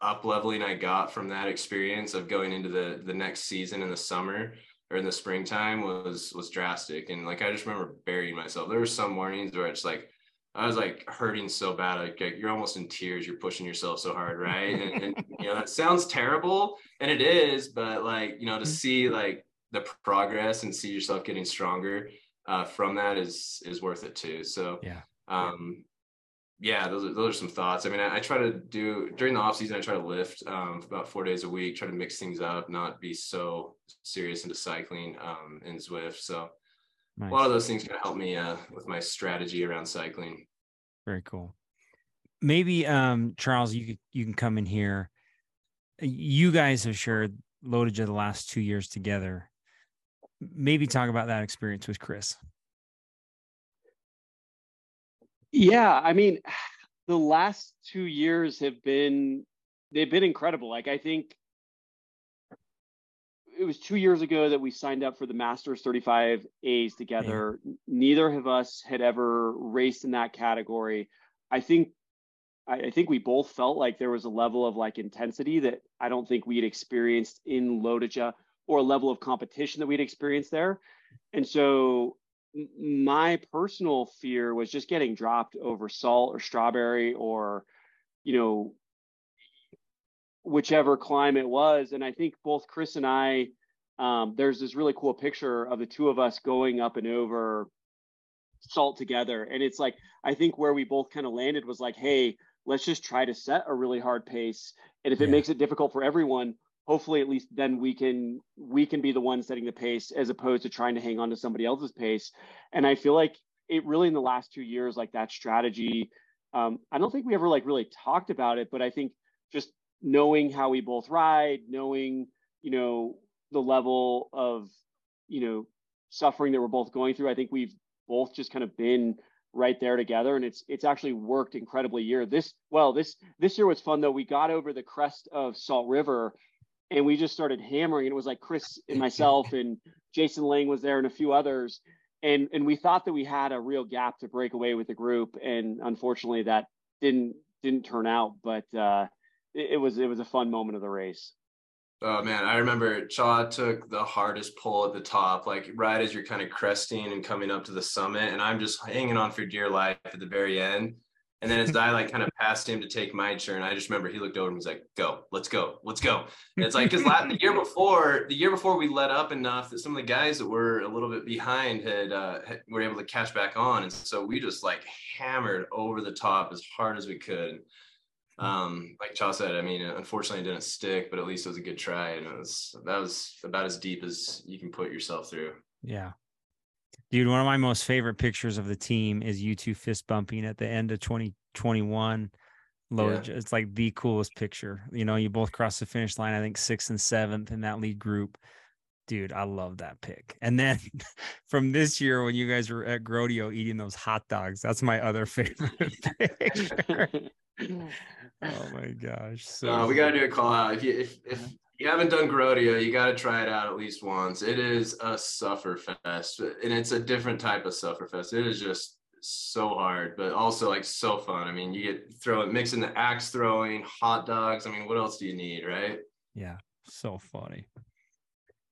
up leveling I got from that experience of going into the the next season in the summer or in the springtime was was drastic. And like I just remember burying myself. There were some mornings where it's like I was like hurting so bad, like, like you're almost in tears. You're pushing yourself so hard, right? And, and [laughs] you know that sounds terrible, and it is. But like you know to see like the progress and see yourself getting stronger uh, from that is is worth it too. So yeah. Um, yeah, those are, those are some thoughts. I mean, I, I, try to do during the off season, I try to lift um, about four days a week, try to mix things up, not be so serious into cycling um, and Zwift. So nice. a lot of those things can help me uh, with my strategy around cycling. Very cool. Maybe um, Charles, you you can come in here. You guys have shared Lotoja the last two years together. Maybe talk about that experience with Chris. Yeah, I mean, [sighs] the last two years have been they've been incredible. Like I think it was two years ago that we signed up for the Masters 35 A's together. Yeah. Neither of us had ever raced in that category. I think I, I, think we both felt like there was a level of like intensity that I don't think we'd experienced in LoToJa or a level of competition that we'd experienced there. And so my personal fear was just getting dropped over salt or strawberry or, you know, whichever climb it was. And I think both Chris and I, um, there's this really cool picture of the two of us going up and over salt together. And it's like, I think where we both kind of landed was like, hey, let's just try to set a really hard pace. And if it yeah. makes it difficult for everyone, hopefully at least then we can we can be the one setting the pace as opposed to trying to hang on to somebody else's pace. And I feel like it really in the last two years, like that strategy, um, I don't think we ever like really talked about it, but I think just knowing how we both ride, knowing, you know, the level of, you know, suffering that we're both going through, I think we've both just kind of been right there together and it's it's actually worked incredibly year this well this this year was fun though. We got over the crest of salt river and we just started hammering it was like chris and myself and jason lang was there and a few others and and we thought that we had a real gap to break away with the group and unfortunately that didn't didn't turn out but uh it, it was it was a fun moment of the race Oh man, I remember Chaw took the hardest pull at the top, like right as you're kind of cresting and coming up to the summit, and I'm just hanging on for dear life at the very end. And then as [laughs] I like kind of passed him to take my turn, I just remember he looked over and was like, "Go, let's go, let's go." And it's like because the year [laughs] before, the year before we let up enough that some of the guys that were a little bit behind had, uh, had were able to catch back on, and so we just like hammered over the top as hard as we could. Um, like Chaw said, I mean, unfortunately, it didn't stick, but at least it was a good try, and it was that was about as deep as you can put yourself through. Yeah, dude. One of my most favorite pictures of the team is you two fist bumping at the end of 2021. Low, yeah. it's like the coolest picture. You know, you both crossed the finish line. I think sixth and seventh in that lead group. Dude, I love that pick. And then [laughs] from this year, when you guys were at Grodio eating those hot dogs, that's my other [laughs] favorite [laughs] picture. Oh my gosh! So uh, we gotta do a call out. If you if if you haven't done Grodio, you gotta try it out at least once. It is a suffer fest, and it's a different type of suffer fest. It is just so hard, but also like so fun. I mean, you get throwing mixing the axe throwing, hot dogs. I mean, what else do you need, right? Yeah, so funny.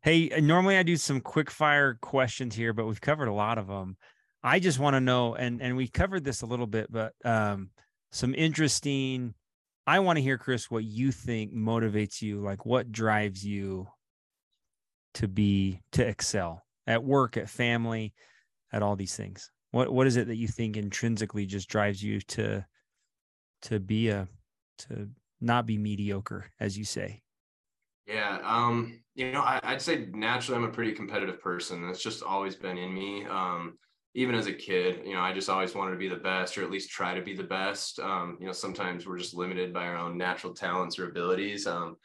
Hey, uh, normally I do some quick fire questions here, but we've covered a lot of them. I just want to know, and and we covered this a little bit, but um, some interesting. I want to hear, Chris, what you think motivates you. Like, what drives you to be to excel at work, at family, at all these things? What what is it that you think intrinsically just drives you to to be a to not be mediocre, as you say? Yeah, um, you know, I, would say naturally I'm a pretty competitive person. That's just always been in me. Um, even as a kid, you know, I just always wanted to be the best or at least try to be the best. Um, you know, sometimes we're just limited by our own natural talents or abilities. Um,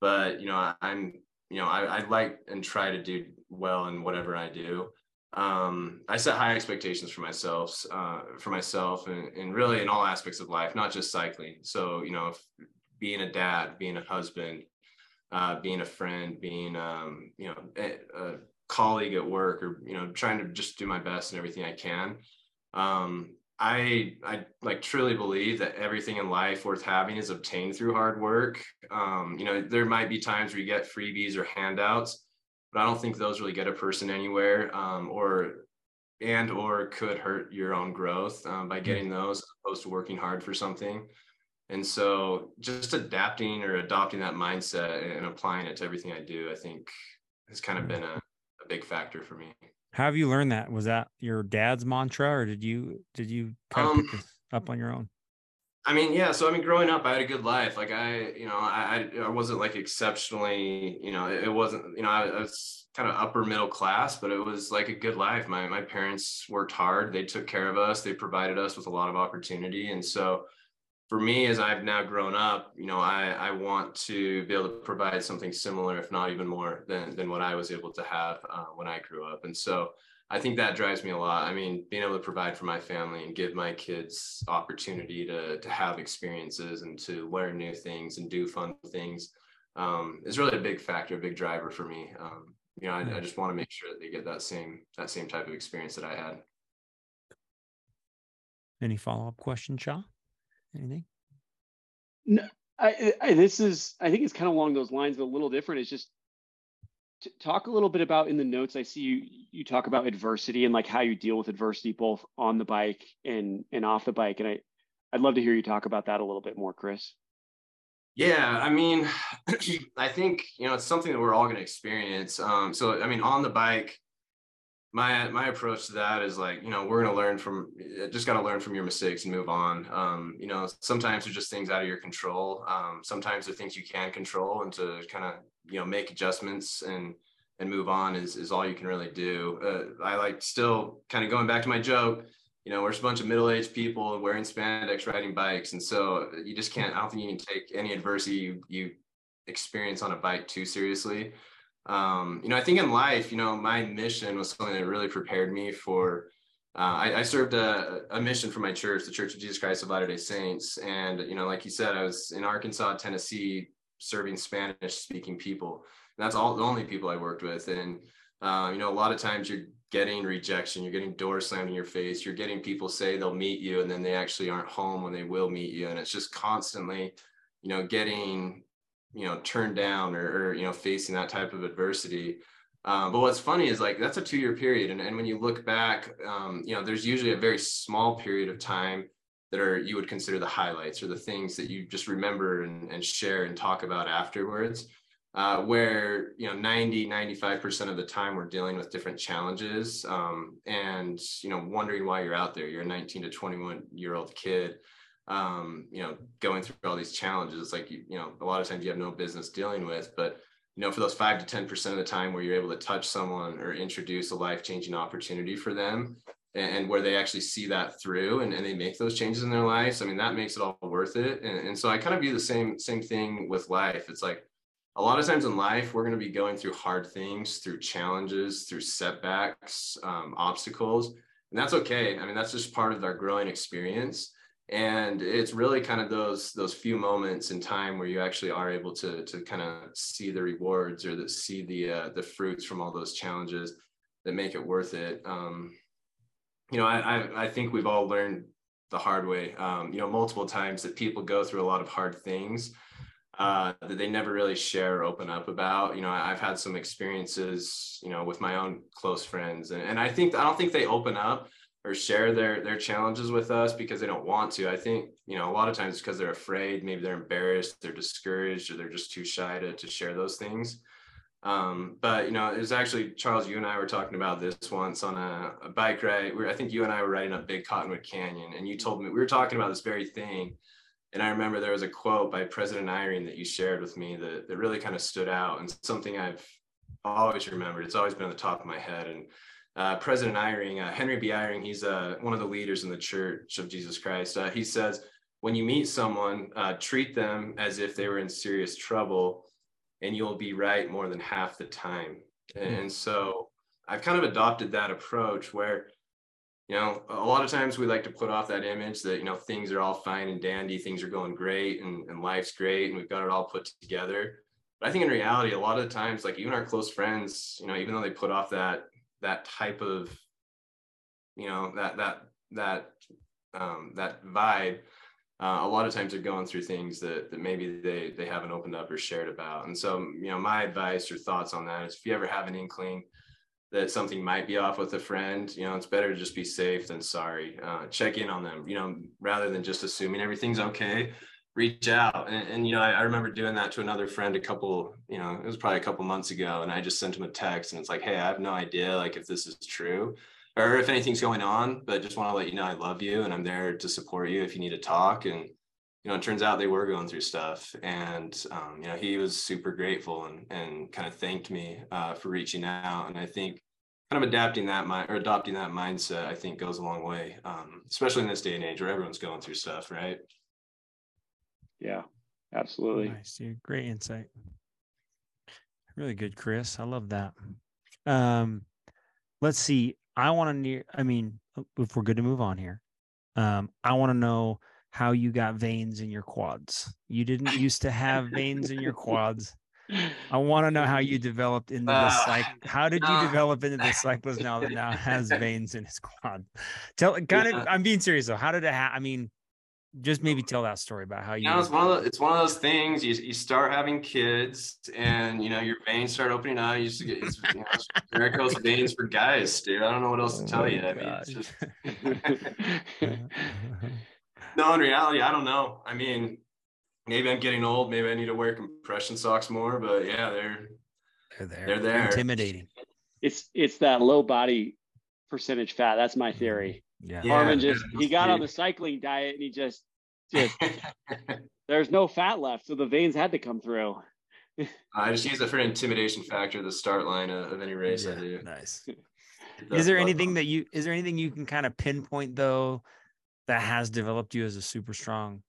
but, you know, I, am you know, I, I, like and try to do well in whatever I do. Um, I set high expectations for myself, uh, for myself and, and really in all aspects of life, not just cycling. So, you know, if, being a dad, being a husband, uh, being a friend, being, um, you know, a, a colleague at work or you know trying to just do my best and everything i can. Um, i i like truly believe that everything in life worth having is obtained through hard work. Um, you know there might be times where you get freebies or handouts but i don't think those really get a person anywhere um, or and or could hurt your own growth um, by getting mm. those opposed to working hard for something. And so just adapting or adopting that mindset and applying it to everything i do i think has kind of been a big factor for me. How have you learned that? Was that your dad's mantra, or did you did you kind of um, pick this up on your own? I mean, yeah. So I mean, growing up, I had a good life. Like I, you know, I I wasn't like exceptionally, you know, it wasn't, you know, I, I was kind of upper middle class, but it was like a good life. My my parents worked hard. They took care of us. They provided us with a lot of opportunity, and so for me, as I've now grown up, you know, I, I want to be able to provide something similar, if not even more than, than what I was able to have uh, when I grew up. And so I think that drives me a lot. I mean, being able to provide for my family and give my kids opportunity to, to have experiences and to learn new things and do fun things. um, is really a big factor, a big driver for me. Um, you know, I, I just want to make sure that they get that same that same type of experience that I had. Any follow up question, Shaw? Anything? No, I, I, this is I think it's kind of along those lines, but a little different. It's just talk a little bit about in the notes. I see you you talk about adversity and like how you deal with adversity both on the bike and and off the bike, and I I'd love to hear you talk about that a little bit more, Chris. Yeah, I mean, [clears throat] I think you know it's something that we're all going to experience. Um, so I mean, on the bike, my my approach to that is like you know we're going to learn from just got to learn from your mistakes and move on. Um, you know, sometimes they're just things out of your control. Um, sometimes they're things you can control, and to kind of you know make adjustments and and move on is is all you can really do. Uh, I like still kind of going back to my joke you know, we're just a bunch of middle-aged people wearing spandex riding bikes. And so you just can't, I don't think you can take any adversity you, you experience on a bike too seriously. Um, you know, I think in life, you know, my mission was something that really prepared me for, uh, I, I, served a, a, mission for my church, the Church of Jesus Christ of Latter-day Saints. And, you know, like you said, I was in Arkansas, Tennessee, serving Spanish speaking people. And that's all the only people I worked with. And, uh, you know, a lot of times you're getting rejection, you're getting doors slammed in your face, you're getting people say they'll meet you and then they actually aren't home when they will meet you. And it's just constantly, you know, getting, you know, turned down or, or you know, facing that type of adversity. Um, but what's funny is like that's a two year period. And, and when you look back, um, you know, there's usually a very small period of time that are you would consider the highlights or the things that you just remember and, and share and talk about afterwards uh, where you know 90 95% of the time we're dealing with different challenges um, and you know wondering why you're out there you're a 19 to 21 year old kid um, you know going through all these challenges It's like you, you know a lot of times you have no business dealing with but you know for those 5 to 10% of the time where you're able to touch someone or introduce a life-changing opportunity for them and, and where they actually see that through and, and they make those changes in their lives i mean that makes it all worth it and, and so i kind of view the same same thing with life it's like a lot of times in life, we're going to be going through hard things, through challenges, through setbacks, um, obstacles. And that's okay. I mean, that's just part of our growing experience. And it's really kind of those those few moments in time where you actually are able to to kind of see the rewards or that see the uh, the fruits from all those challenges that make it worth it. Um, you know, I, I, I think we've all learned the hard way. Um, you know, multiple times that people go through a lot of hard things uh, that they never really share or open up about. You know, I've had some experiences, you know, with my own close friends, and, and I think I don't think they open up or share their their challenges with us because they don't want to. I think you know a lot of times because they're afraid, maybe they're embarrassed, they're discouraged, or they're just too shy to to share those things. Um, but you know, it was actually Charles. You and I were talking about this once on a, a bike ride. We I think you and I were riding up Big Cottonwood Canyon, and you told me we were talking about this very thing and I remember there was a quote by President Eyring that you shared with me that, that really kind of stood out and something I've always remembered. It's always been on the top of my head. And uh, President Eyring, uh, Henry B. Eyring, he's uh, one of the leaders in the Church of Jesus Christ. Uh, he says, when you meet someone, uh, treat them as if they were in serious trouble, and you'll be right more than half the time. Mm-hmm. And so I've kind of adopted that approach where you know, a lot of times we like to put off that image that, you know, things are all fine and dandy, things are going great and, and life's great and we've got it all put together. But I think in reality, a lot of the times, like even our close friends, you know, even though they put off that that type of, you know, that that that um, that vibe, uh, a lot of times they're going through things that that maybe they they haven't opened up or shared about. And so, you know, my advice or thoughts on that is if you ever have an inkling that something might be off with a friend, you know, it's better to just be safe than sorry. Uh, check in on them, you know, rather than just assuming everything's okay. Reach out, and, and you know, I, I, remember doing that to another friend a couple, you know, it was probably a couple months ago, and I just sent him a text, and it's like, hey, I have no idea, like, if this is true, or if anything's going on, but just want to let you know I love you, and I'm there to support you if you need to talk, and you know, it turns out they were going through stuff, and um, you know, he was super grateful and and kind of thanked me uh, for reaching out. And I think kind of adapting that mind or adopting that mindset, I think, goes a long way, um, especially in this day and age where everyone's going through stuff, right? Yeah, absolutely. Nice, dude. Great insight. Really good, Chris. I love that. Um, let's see. I want to near. I mean, if we're good to move on here, um, I want to know how you got veins in your quads. You didn't used to have veins in your quads. I want to know how you developed into the cycle. Ah. How did you develop into the cyclist now that now has [laughs] veins in his quad? Tell kind of. I'm being serious though. How did it? Ha- I mean, just maybe tell that story about how you. you know, it's one of the, it's one of those things. You, you start having kids, and you know your veins start opening up. You just get it's, you know, varicose [laughs] veins for guys, dude. I don't know what else to tell oh you. I mean, it's just. [laughs] no, in reality, I don't know. I mean, maybe I'm getting old. Maybe I need to wear compression socks more. But yeah, they're they're there. They're there. Intimidating. It's it's that low body percentage fat. That's my theory. Yeah. Harmon just he got on the cycling diet and he just just [laughs] there's no fat left, so the veins had to come through. [laughs] I just use it for an intimidation factor, the start line of, of any race yeah, I do. Nice. [laughs] is there anything that you is there anything you can kind of pinpoint though that has developed you as a super strong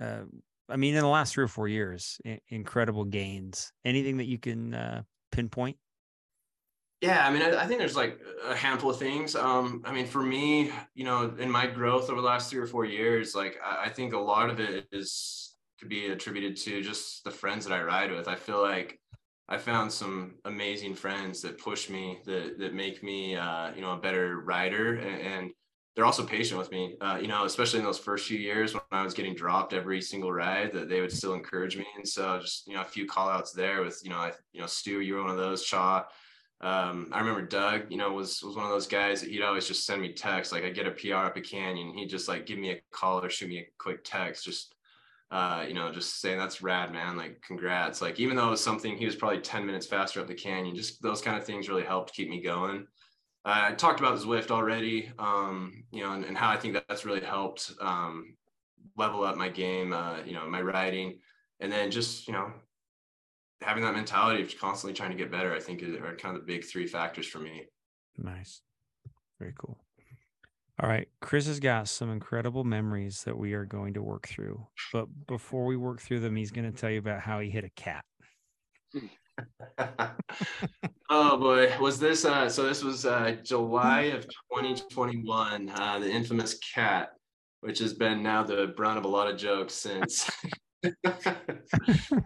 uh, I mean, in the last three or four years, I- incredible gains. Anything that you can uh, pinpoint? Yeah, I mean, I, I, think there's like a handful of things. Um, I mean, for me, you know, in my growth over the last three or four years, like I, I think a lot of it is to be attributed to just the friends that I ride with. I feel like I found some amazing friends that push me, that that make me, uh, you know, a better rider, and, and they're also patient with me. Uh, you know, especially in those first few years when I was getting dropped every single ride, that they would still encourage me. And so, just you know, a few call outs there with, you know, I, you know, Stu, you were one of those. Shaw, um, I remember Doug, you know, was was one of those guys that he'd always just send me texts. Like I get a PR up a canyon, he'd just like give me a call or shoot me a quick text, just uh, you know, just saying that's rad, man. Like congrats. Like even though it was something he was probably 10 minutes faster up the canyon, just those kind of things really helped keep me going. Uh, I talked about Zwift already, um, you know, and, and, how I think that that's really helped um, level up my game, uh, you know, my riding, and then just you know having that mentality of constantly trying to get better, I think are kind of the big three factors for me. Nice. Very cool. All right. Chris has got some incredible memories that we are going to work through. But before we work through them, he's going to tell you about how he hit a cat. [laughs] oh boy, was this uh so this was uh July of 2021, uh the infamous cat, which has been now the brunt of a lot of jokes since [laughs]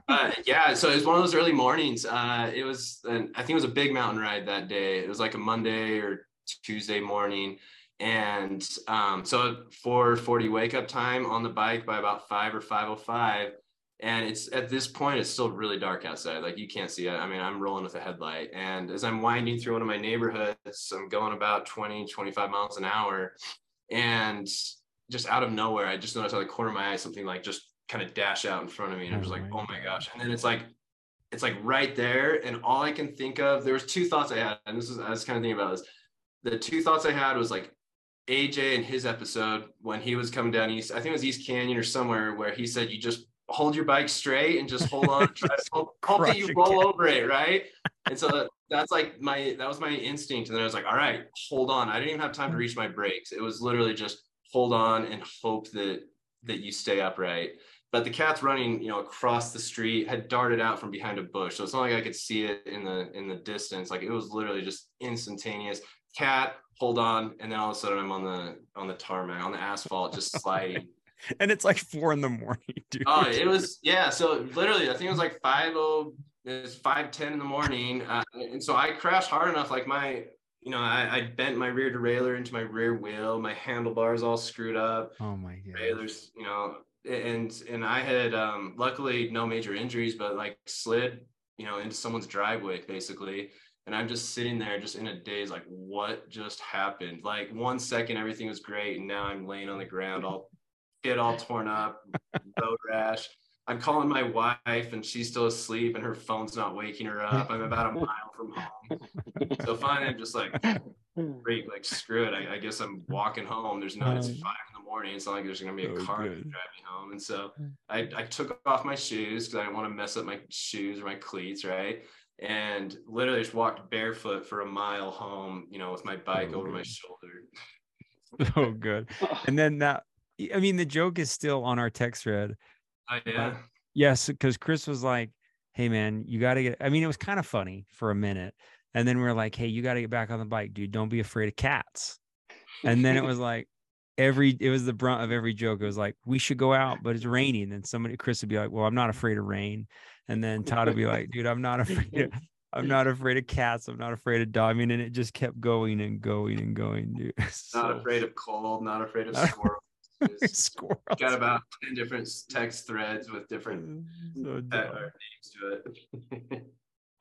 uh, yeah, so it was one of those early mornings. Uh, it was, an, I think it was a big mountain ride that day. It was like a Monday or Tuesday morning, and um, so 4:40 wake up time on the bike by about five or 5:05. And it's at this point, it's still really dark outside. Like you can't see it. I mean, I'm rolling with a headlight. And as I'm winding through one of my neighborhoods, I'm going about 20, 25 miles an hour. And just out of nowhere, I just noticed out the corner of my eye something like just kind of dash out in front of me and I was like, oh my gosh. And then it's like, it's like right there. And all I can think of, there was two thoughts I had, and this is, I was kind of thinking about this. The two thoughts I had was like AJ and his episode when he was coming down East, I think it was East Canyon or somewhere where he said, you just hold your bike straight and just hold on, try to hope, [laughs] hope that you roll over it. Right. And so that's like my, that was my instinct. And then I was like, all right, hold on. I didn't even have time to reach my brakes. It was literally just hold on and hope that, that you stay upright but the cat's running you know across the street had darted out from behind a bush. So it's not like i could see it in the in the distance. Like it was literally just instantaneous. Cat hold on. And then all of a sudden i'm on the on the tarmac on the asphalt just [laughs] sliding. And it's like four in the morning [laughs] dude. Oh it was yeah. So literally i think it was like five oh it's five ten in the morning. Uh, and so i crashed hard enough like my you know, I, I, bent my rear derailleur into my rear wheel. My handlebars all screwed up. Oh my god! Derailleurs, you know, and and I had um, luckily no major injuries, but like slid, you know, into someone's driveway basically. And I'm just sitting there, just in a daze, like, what just happened? Like one second, everything was great, and now I'm laying on the ground, all get all torn up, [laughs] road rash. I'm calling my wife, and she's still asleep, and her phone's not waking her up. I'm about a mile from home, so finally, I'm just like, freak, like screw it. I, I guess I'm walking home. There's no, it's five in the morning. It's not like there's gonna be a oh, car to drive me home. And so hmm. I, I took off my shoes because I didn't want to mess up my shoes or my cleats, right? And literally just walked barefoot for a mile home, you know, with my bike oh, over good. my shoulder. [laughs] oh, good. [laughs] And then that, I mean, the joke is still on our text thread. Oh, yeah. yes, because Chris was like, "Hey, man, you got to get." I mean, it was kind of funny for a minute, and then we are like, "Hey, you got to get back on the bike, dude. Don't be afraid of cats." And then it [laughs] was like, every it was the brunt of every joke. It was like, we should go out, but it's raining. And somebody Chris would be like, Well, I'm not afraid of rain. And then Todd would be like, dude, I'm not afraid of [laughs] I'm not afraid of cats. I'm not afraid of dog. I mean, and it just kept going and going and going, dude. [laughs] So, not afraid of cold, not afraid of squirrels. Squirrels. Got about 10 different text threads with different so names to it.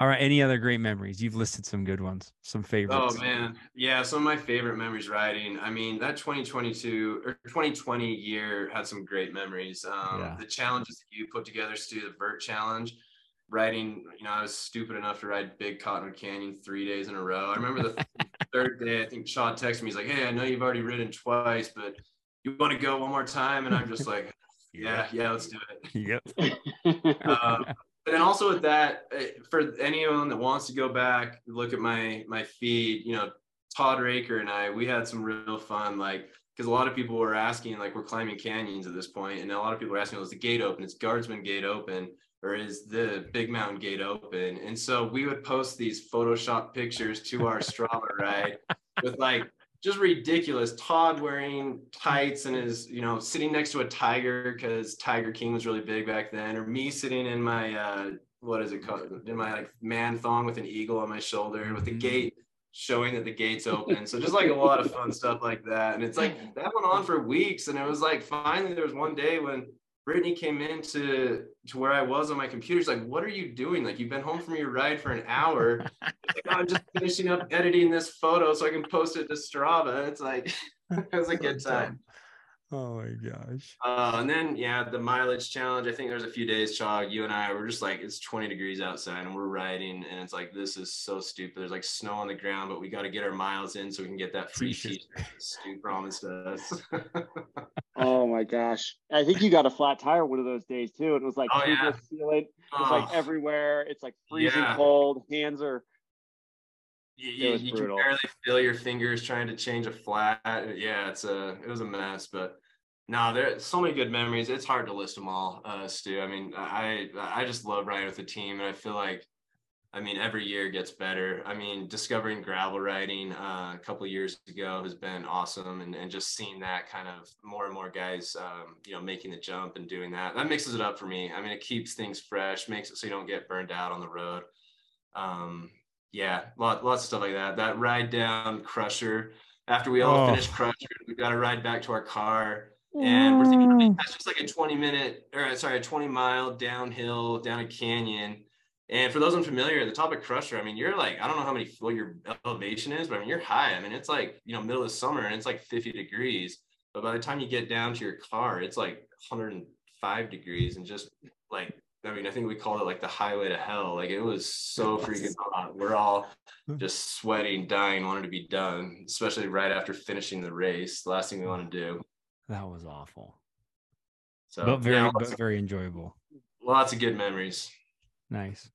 All right. Any other great memories? You've listed some good ones, some favorites. Oh man, yeah. Some of my favorite memories riding. I mean, that 2022 or 2020 year had some great memories. Um, yeah. The challenges that you put together, Stu, the Vert Challenge, riding. You know, I was stupid enough to ride Big Cottonwood Canyon three days in a row. I remember the [laughs] third day. I think Sean texted me. He's like, "Hey, I know you've already ridden twice, but you want to go one more time?" And I'm just like, [laughs] "Yeah, yeah, let's do it." Yep. uh, [laughs] but then also with that, eh, for anyone that wants to go back, look at my my feed. You know, Todd Raker and I, we had some real fun. Like, because a lot of people were asking, like, we're climbing canyons at this point, and a lot of people were asking, well, is the gate open? Is Guardsman Gate open, or is the Big Mountain Gate open?" And so we would post these Photoshop pictures to our Strava ride with like just ridiculous. Todd wearing tights and is, you know, sitting next to a tiger because Tiger King was really big back then, or me sitting in my uh what is it called? In my like man thong with an eagle on my shoulder with the mm-hmm. gate showing that the gate's open. So just like a lot of fun stuff like that. And it's like [laughs] that went on for weeks. And it was like finally there was one day when Brittany came into to where I was on my computer. She's like, "What are you doing? Like, you've been home from your ride for an hour. [laughs] like, oh, I'm just finishing up editing this photo so I can post it to Strava." It's like [laughs] it was a good time. Oh my gosh. Uh, and then yeah, the mileage challenge. I think there's a few days, Chog. You and I were just like, it's 20 degrees outside, and we're riding, and it's like this is so stupid. There's like snow on the ground, but we got to get our miles in so we can get that free sheet Stu promised us. oh my gosh! I think you got a flat tire one of those days too. It was like oh, yeah. sealant. It's like oh. everywhere. It's like freezing yeah. cold. Hands are you, you, can barely feel your fingers trying to change a flat. Yeah, it's a it was a mess, but no, there's so many good memories. It's hard to list them all, uh, Stu. I mean, I I just love riding with the team, and I feel like, I mean, every year gets better. I mean, discovering gravel riding uh, a couple years ago has been awesome, and and just seeing that kind of more and more guys, um, you know, making the jump and doing that that mixes it up for me. I mean, it keeps things fresh, makes it so you don't get burned out on the road. Um, yeah, lot, lots of stuff like that. That ride down Crusher. After we all oh. finish Crusher, we got to ride back to our car. And we're thinking mm. that's just like a 20 minute, or sorry, a 20 mile downhill down a canyon. And for those unfamiliar, the top of Crusher, I mean, you're like, I don't know how many what your elevation is, but I mean, you're high. I mean, it's like, you know, middle of summer and it's like 50 degrees. But by the time you get down to your car, it's like 105 degrees and just like I mean, I think we called it like the highway to hell. Like it was so freaking hot. We're all hmm. just sweating, dying, wanted to be done, especially right after finishing the race. The last thing we want to do. That was awful. So, but very, yeah, but very enjoyable. Lots of good memories. Nice.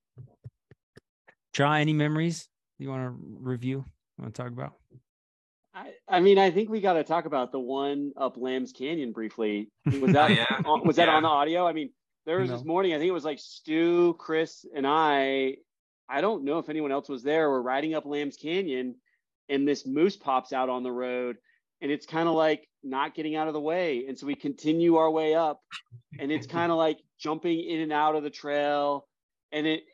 Try any memories you want to review? Want to talk about? I, I mean, I think we got to talk about the one up Lambs Canyon briefly. Was [laughs] that oh, yeah. on, was that yeah. on the audio? I mean, there was no. this morning, I think it was like Stu, Chris, and I. I don't know if anyone else was there. We're riding up Lambs Canyon, and this moose pops out on the road, and it's kind of like not getting out of the way. And so we continue our way up, and it's kind of [laughs] like jumping in and out of the trail. And it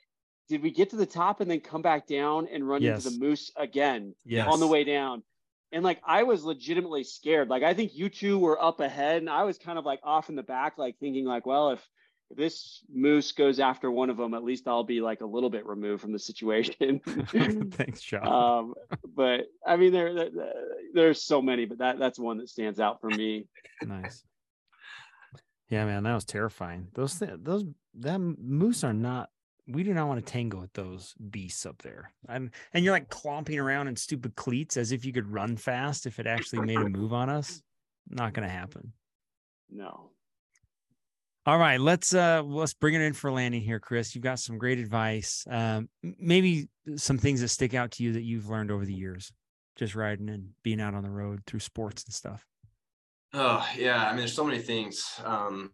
did we get to the top and then come back down and run yes. into the moose again yes. on the way down? And like I was legitimately scared. Like I think you two were up ahead, and I was kind of like off in the back, like thinking like, well, if if this moose goes after one of them, at least I'll be like a little bit removed from the situation. [laughs] Thanks, John. Um, but I mean, there, there, there's so many, but that that's one that stands out for me. nice. Yeah, man, that was terrifying. Those those that moose are not. We do not want to tangle with those beasts up there. I'm, and you're like clomping around in stupid cleats as if you could run fast if it actually made a move on us. Not going to happen. No. All right, let's uh let's bring it in for landing here, Chris. You've got some great advice. Um, maybe some things that stick out to you that you've learned over the years, just riding and being out on the road through sports and stuff. Oh yeah, I mean, there's so many things. Um,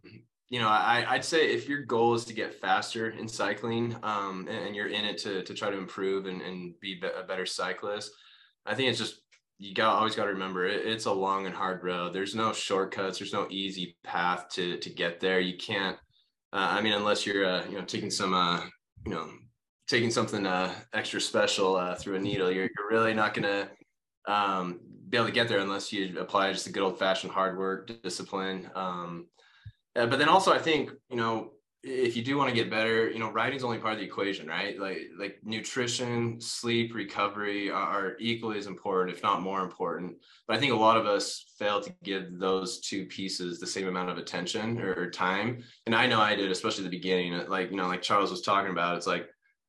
you know, I, I'd say if your goal is to get faster in cycling, um, and, and, you're in it to to try to improve and, and be a better cyclist, I think it's just you got always got to remember it, it's a long and hard road. There's no shortcuts. There's no easy path to to get there. You can't. Uh, I mean, unless you're uh, you know taking some uh, you know taking something uh, extra special uh, through a needle, you're, you're really not gonna um, be able to get there unless you apply just a good old fashioned hard work, discipline. Um, uh, but then also, I think you know if you do want to get better, you know, riding's only part of the equation, right? Like like nutrition, sleep, recovery are, equally as important, if not more important. But I think a lot of us fail to give those two pieces the same amount of attention or, or time. And I know I did, especially at the beginning. Uh, like you know, like Charles was talking about, it's like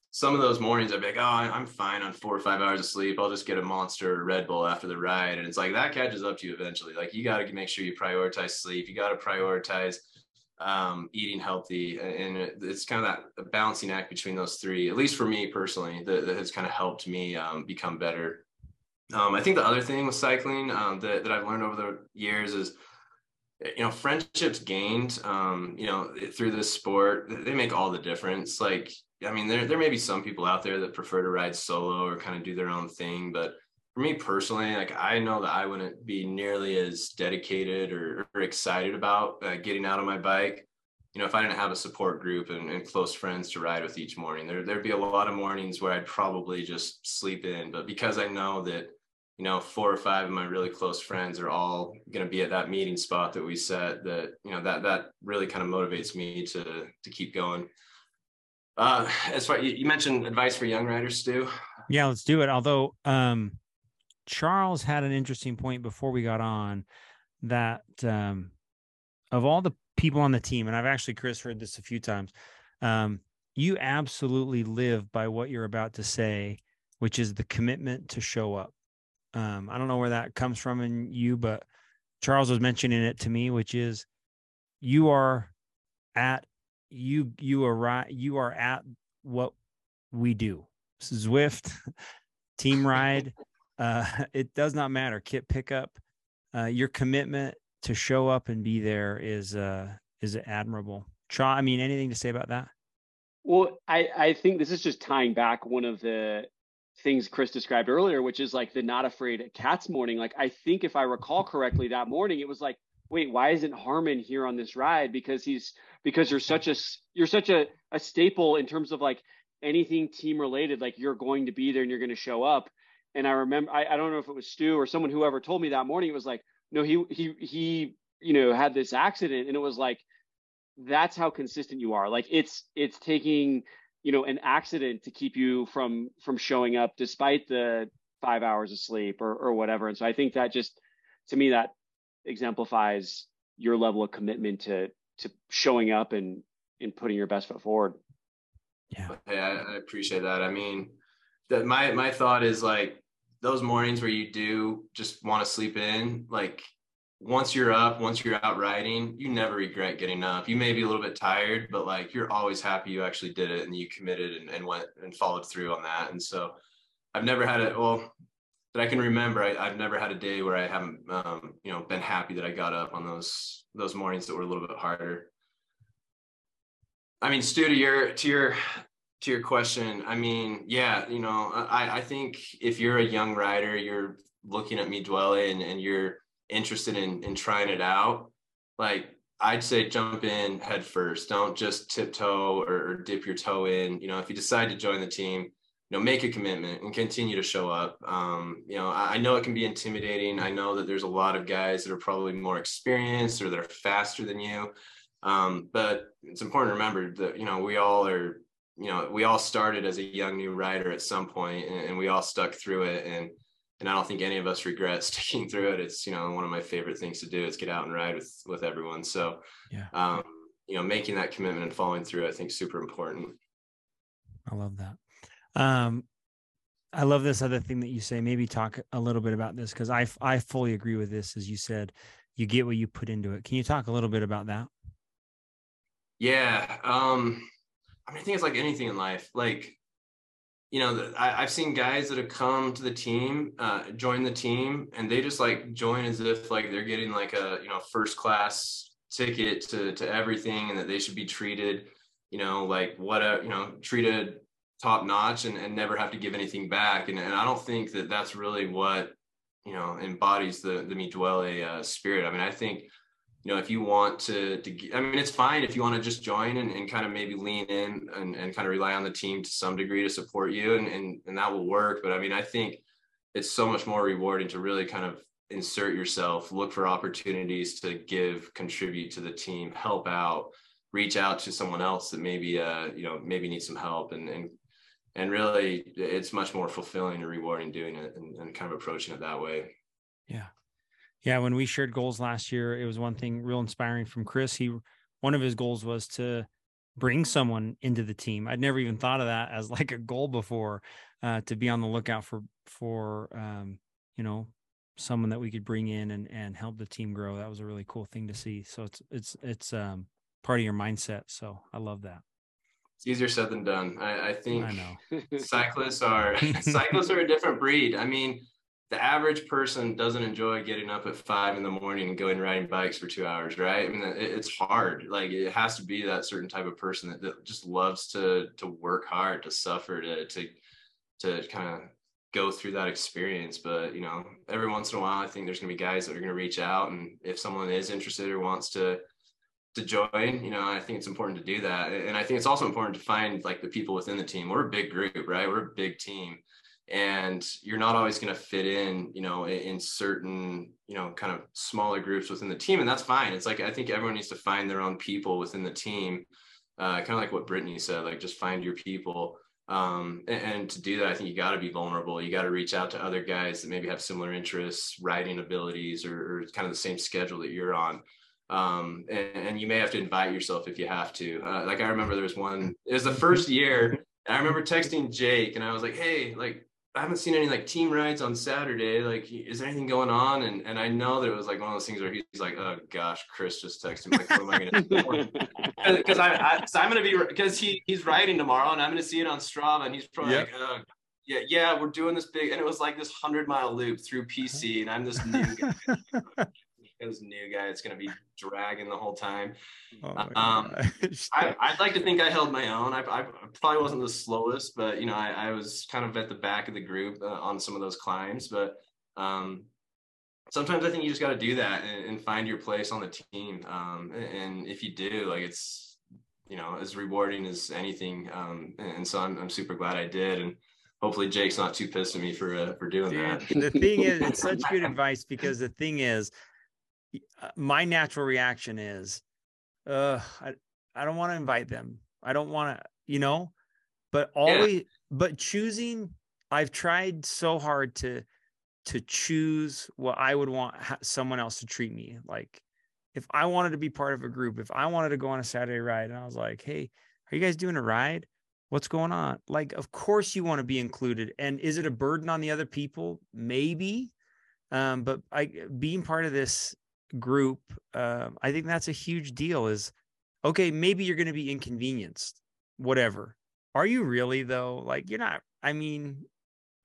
some of those mornings I'd be like, oh, I'm fine on four or five hours of sleep. I'll just get a monster Red Bull after the ride. And it's like that catches up to you eventually. Like you got to make sure you prioritize sleep. You got to prioritize um, eating healthy, and it's kind of that balancing act between those three. At least for me personally, that, that has kind of helped me um, become better. Um, I think the other thing with cycling um, that, that I've learned over the years is, you know, friendships gained, um, you know, through this sport, they make all the difference. Like, I mean, there, there may be some people out there that prefer to ride solo or kind of do their own thing, but for me personally, like I know that I wouldn't be nearly as dedicated or, or excited about uh, getting out on my bike. You know, if I didn't have a support group and, and, close friends to ride with each morning, there there'd be a lot of mornings where I'd probably just sleep in. But because I know that, you know, four or five of my really close friends are all going to be at that meeting spot that we set, that you know that that really kind of motivates me to to keep going. Uh, as far you mentioned advice for young riders, Stu. Yeah, let's do it. Although um, Charles had an interesting point before we got on that um, of all the people on the team, and I've actually, Chris, heard this a few times. Um, you absolutely live by what you're about to say, which is the commitment to show up. Um, I don't know where that comes from in you, but Charles was mentioning it to me, which is you are at you you are you are at what we do. Zwift [laughs] team ride [laughs] uh, [laughs] it does not matter. Kit pickup, uh, your commitment to show up and be there is uh, is admirable. Cha, I mean, anything to say about that? Well, I I think this is just tying back one of the things Chris described earlier, which is like the not afraid cats morning. Like I think if I recall correctly, that morning it was like, wait, why isn't Harmon here on this ride? Because he's because you're such a you're such a, a staple in terms of like anything team related. Like you're going to be there and you're going to show up. And I remember, I, I don't know if it was Stu or someone, whoever told me that morning, it was like, no, he, he, he, you know, had this accident. And it was like, that's how consistent you are. Like it's, it's taking, you know, an accident to keep you from, from showing up despite the five hours of sleep or, or whatever. And so I think that just, to me, that exemplifies your level of commitment to, to showing up and, and putting your best foot forward. Yeah. Hey, I, I appreciate that. I mean, that my my thought is like those mornings where you do just want to sleep in like once you're up once you're out riding you never regret getting up. You may be a little bit tired but like you're always happy you actually did it and you committed and, and went and followed through on that. And so i've never had it well that i can remember I, have never had a day where i haven't um, you know been happy that i got up on those those mornings that were a little bit harder. I mean, Stu, to your to your to your question, I mean, yeah, you know, I, I think if you're a young rider, you're looking at Mi Duele and, and you're interested in, in trying it out, like I'd say jump in head first. Don't just tiptoe or, or dip your toe in. You know, if you decide to join the team, you know, make a commitment and continue to show up. Um, you know, I, I know it can be intimidating. I know that there's a lot of guys that are probably more experienced or that are faster than you. Um, but it's important to remember that, you know, we all are you know, we all started as a young new rider at some point and, and we all stuck through it. And, and I don't think any of us regret [laughs] sticking through it. It's, you know, one of my favorite things to do is get out and ride with, with everyone. So, yeah. um, you know, making that commitment and following through, I think super important. I love that. Um, I love this other thing that you say. Maybe talk a little bit about this because I I fully agree with this. As you said, you get what you put into it. Can you talk a little bit about that? Yeah. Um, I mean, I think it's like anything in life. Like, you know, I, have seen guys that have come to the team, uh, join the team, and they just like join as if like they're getting like a you know first class ticket to to everything, and that they should be treated, you know, like what a you know treated top notch and, and never have to give anything back. And, and I don't think that that's really what you know embodies the the Mi Duele uh, spirit. I mean, I think you know if you want to to I mean, it's fine if you want to just join and, and kind of maybe lean in and, and kind of rely on the team to some degree to support you, and, and and that will work. But I mean, I think it's so much more rewarding to really kind of insert yourself, look for opportunities to give, contribute to the team, help out, reach out to someone else that maybe uh you know maybe needs some help. And and and really it's much more fulfilling and rewarding doing it and, and kind of approaching it that way. Yeah yeah when we shared goals last year it was one thing real inspiring from chris he one of his goals was to bring someone into the team i'd never even thought of that as like a goal before uh, to be on the lookout for for um, you know someone that we could bring in and and help the team grow that was a really cool thing to see so it's it's it's um part of your mindset so i love that it's easier said than done. I, I think I know. cyclists are [laughs] cyclists are a different breed. I mean, the average person doesn't enjoy getting up at five in the morning and going riding bikes for two hours, right? I mean, it, it's hard. Like it has to be that certain type of person that, that just loves to to work hard, to suffer, to to to kind of go through that experience. But you know, every once in a while, I think there's gonna be guys that are gonna reach out, and if someone is interested or wants to to join you know i think it's important to do that and i think it's also important to find like the people within the team we're a big group right we're a big team and you're not always going to fit in you know in certain you know kind of smaller groups within the team and that's fine it's like i think everyone needs to find their own people within the team uh, kind of like what brittany said like just find your people um, and, and, to do that i think you got to be vulnerable you got to reach out to other guys that maybe have similar interests writing abilities or, or kind of the same schedule that you're on um, and, and, you may have to invite yourself if you have to. Uh, like I remember there was one. It was the first year. I remember texting Jake, and I was like, "Hey, like I haven't seen any like team rides on Saturday. Like, is there anything going on?" And and I know that it was like one of those things where he's like, "Oh gosh, Chris just texted me. Like, what am I gonna do?" [laughs] Because I, I so I'm gonna be because he he's riding tomorrow, and I'm gonna see it on Strava, and he's probably yep. like, oh, yeah, yeah, we're doing this big, and it was like this hundred mile loop through PC, and I'm this new guy. [laughs] this new guy It's going to be dragging the whole time. Oh um, [laughs] I, would like to think I held my own. I, I, probably wasn't the slowest, but you know, I, I, was kind of at the back of the group uh, on some of those climbs. But um, sometimes I think you just got to do that and, and, find your place on the team. Um, and, and, if you do, like it's you know as rewarding as anything. Um, and so I'm, I'm super glad I did. And hopefully Jake's not too pissed at me for uh, for doing Dude, that. the thing is, it's such good advice because the thing is, my natural reaction is, uh, I, I don't want to invite them. I don't want to, you know, but always, yeah. but choosing, I've tried so hard to, to choose what I would want someone else to treat me like. If I wanted to be part of a group, if I wanted to go on a Saturday ride and I was like, hey, are you guys doing a ride? What's going on? Like, of course you want to be included. And is it a burden on the other people? Maybe. Um, but I being part of this group, uh, I think that's a huge deal. Is okay, maybe you're going to be inconvenienced, whatever. Are you really though? Like you're not. I mean,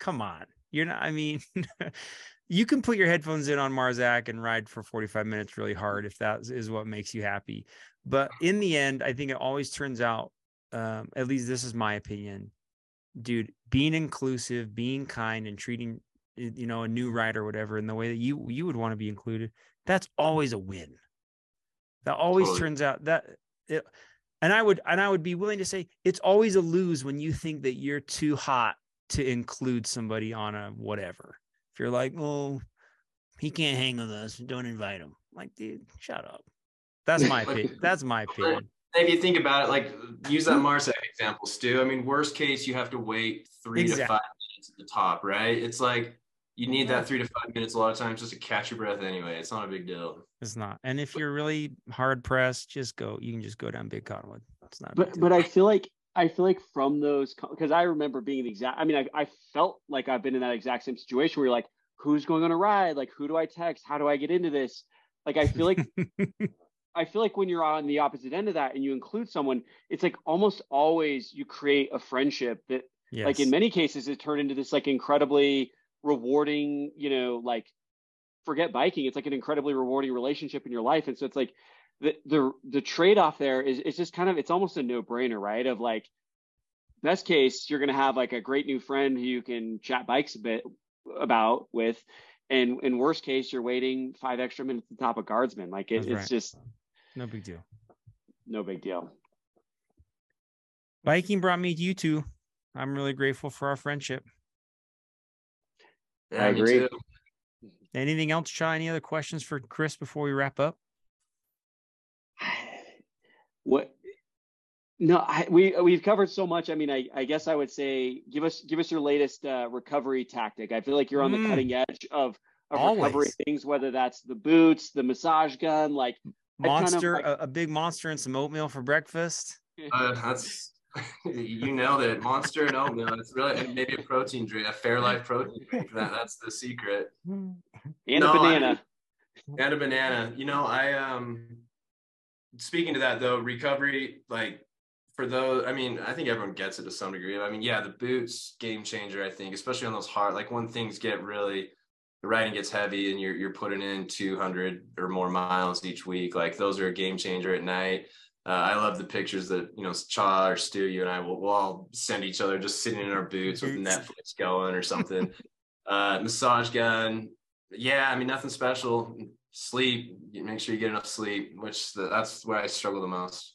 come on, you're not. I mean, [laughs] you can put your headphones in on Marzac and ride for 45 minutes really hard if that is what makes you happy. But in the end, I think it always turns out. Um, at least this is my opinion, dude. Being inclusive, being kind, and treating you know a new rider whatever in the way that you you would want to be included that's always a win. That always totally. turns out that it, and I would and I would be willing to say it's always a lose when you think that you're too hot to include somebody on a whatever. If you're like, oh, he can't hang with us, don't invite him. like, dude, shut up. That's my [laughs] opinion. That's my [laughs] opinion. If you think about it, like use that mm-hmm. Marzac example, Stu. I mean, worst case, you have to wait three exactly. to five minutes at the top, right? It's like you need that three to five minutes a lot of times just to catch your breath anyway. It's not a big deal. It's not. And if you're really hard pressed, just go. You can just go down Big Cottonwood. It's not. But but I feel like I feel like from those because I remember being the exact. I mean, I, I felt like I've been in that exact same situation where you're like, who's going on a ride? Like, who do I text? How do I get into this? Like, I feel like. [laughs] I feel like when you're on the opposite end of that and you include someone, it's like almost always you create a friendship that, yes. like in many cases, it turned into this like incredibly rewarding, you know, like forget biking. It's like an incredibly rewarding relationship in your life. And so it's like the the the trade-off there is it's just kind of it's almost a no-brainer, right? Of like best case, you're gonna have like a great new friend who you can chat bikes a bit about with. and in worst case, you're waiting five extra minutes at the top of guardsman. Like it, it's right. just no big deal. No big deal. Biking brought me to you two. I'm really grateful for our friendship. Yeah, I agree. Anything else, Chai? Any other questions for Chris before we wrap up? What? No, I, we we've covered so much. I mean, I, I guess I would say give us give us your latest uh, recovery tactic. I feel like you're on the mm. cutting edge of, of recovery things, whether that's the boots, the massage gun, like monster, kind of like, a, a, big monster and some oatmeal for breakfast. Uh, that's you nailed it. Monster and oatmeal. It's really maybe a protein drink, a Fairlife protein drink. That, that's the secret. And no, a banana. I, and a banana. You know, I um speaking to that though, recovery, like for those, I mean, I think everyone gets it to some degree. I mean, yeah, the boots game changer, I think, especially on those hard, like when things get really the riding gets heavy and you're you're putting in 200 or more miles each week, like those are a game changer at night. Uh, I love the pictures that you know Cha or Stu, you and I will we'll all send each other just sitting in our boots with Netflix going or something. [laughs] uh, massage gun, yeah. I mean, nothing special. Sleep. Make sure you get enough sleep, which the, that's where I struggle the most.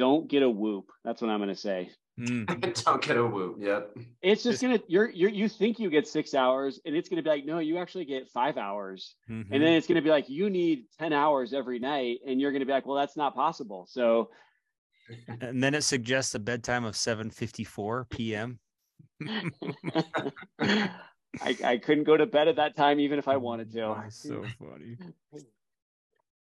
Don't get a whoop. That's what I'm going to say. Mm. [laughs] Don't get a whoop. Yep. It's just gonna you're you're you think you get six hours, and it's gonna be like, no, you actually get five hours, mm-hmm. and then it's gonna be like you need ten hours every night, and you're gonna be like, well, that's not possible. So, [laughs] and then it suggests a bedtime of seven fifty four p.m. [laughs] I, I couldn't go to bed at that time even if I wanted to. That's so funny.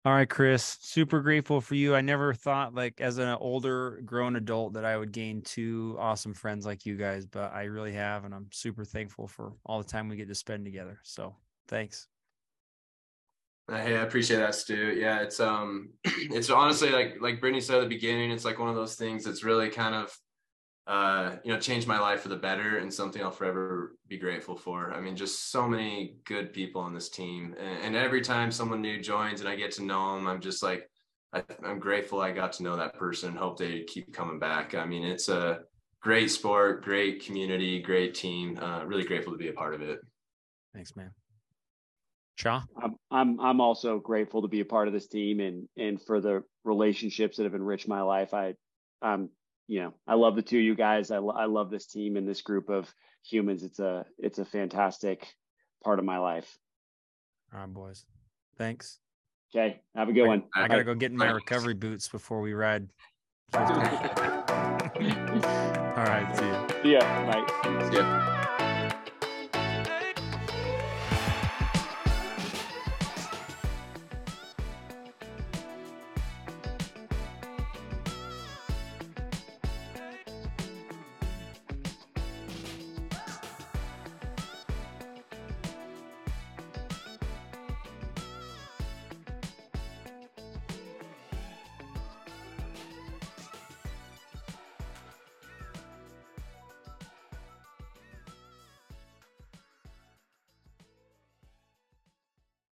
All right, Chris, super grateful for you. I never thought like as an older grown adult that I would gain two awesome friends like you guys, but I really have and I'm super thankful for all the time we get to spend together. So, thanks. Hey, I appreciate that, Stu. Yeah, it's um [clears throat] it's honestly like like Brittany said at the beginning, it's like one of those things that's really kind of uh, you know, changed my life for the better and something I'll forever be grateful for. I mean, just so many good people on this team. And, and every time someone new joins and I get to know them, I'm just like, I, am grateful I got to know that person. And hope they keep coming back. I mean, it's a great sport, great community, great team. Uh, really grateful to be a part of it. Thanks, man. Shaw, I'm, I'm I'm also grateful to be a part of this team and and for the relationships that have enriched my life. I I'm you know, I love the two of you guys. I, I love this team and this group of humans. It's a it's a fantastic part of my life. All right, boys. Thanks. Okay. Have a good I, one. I gotta go get in my recovery boots before we ride. [laughs] All right. See you. See ya. Bye. See ya.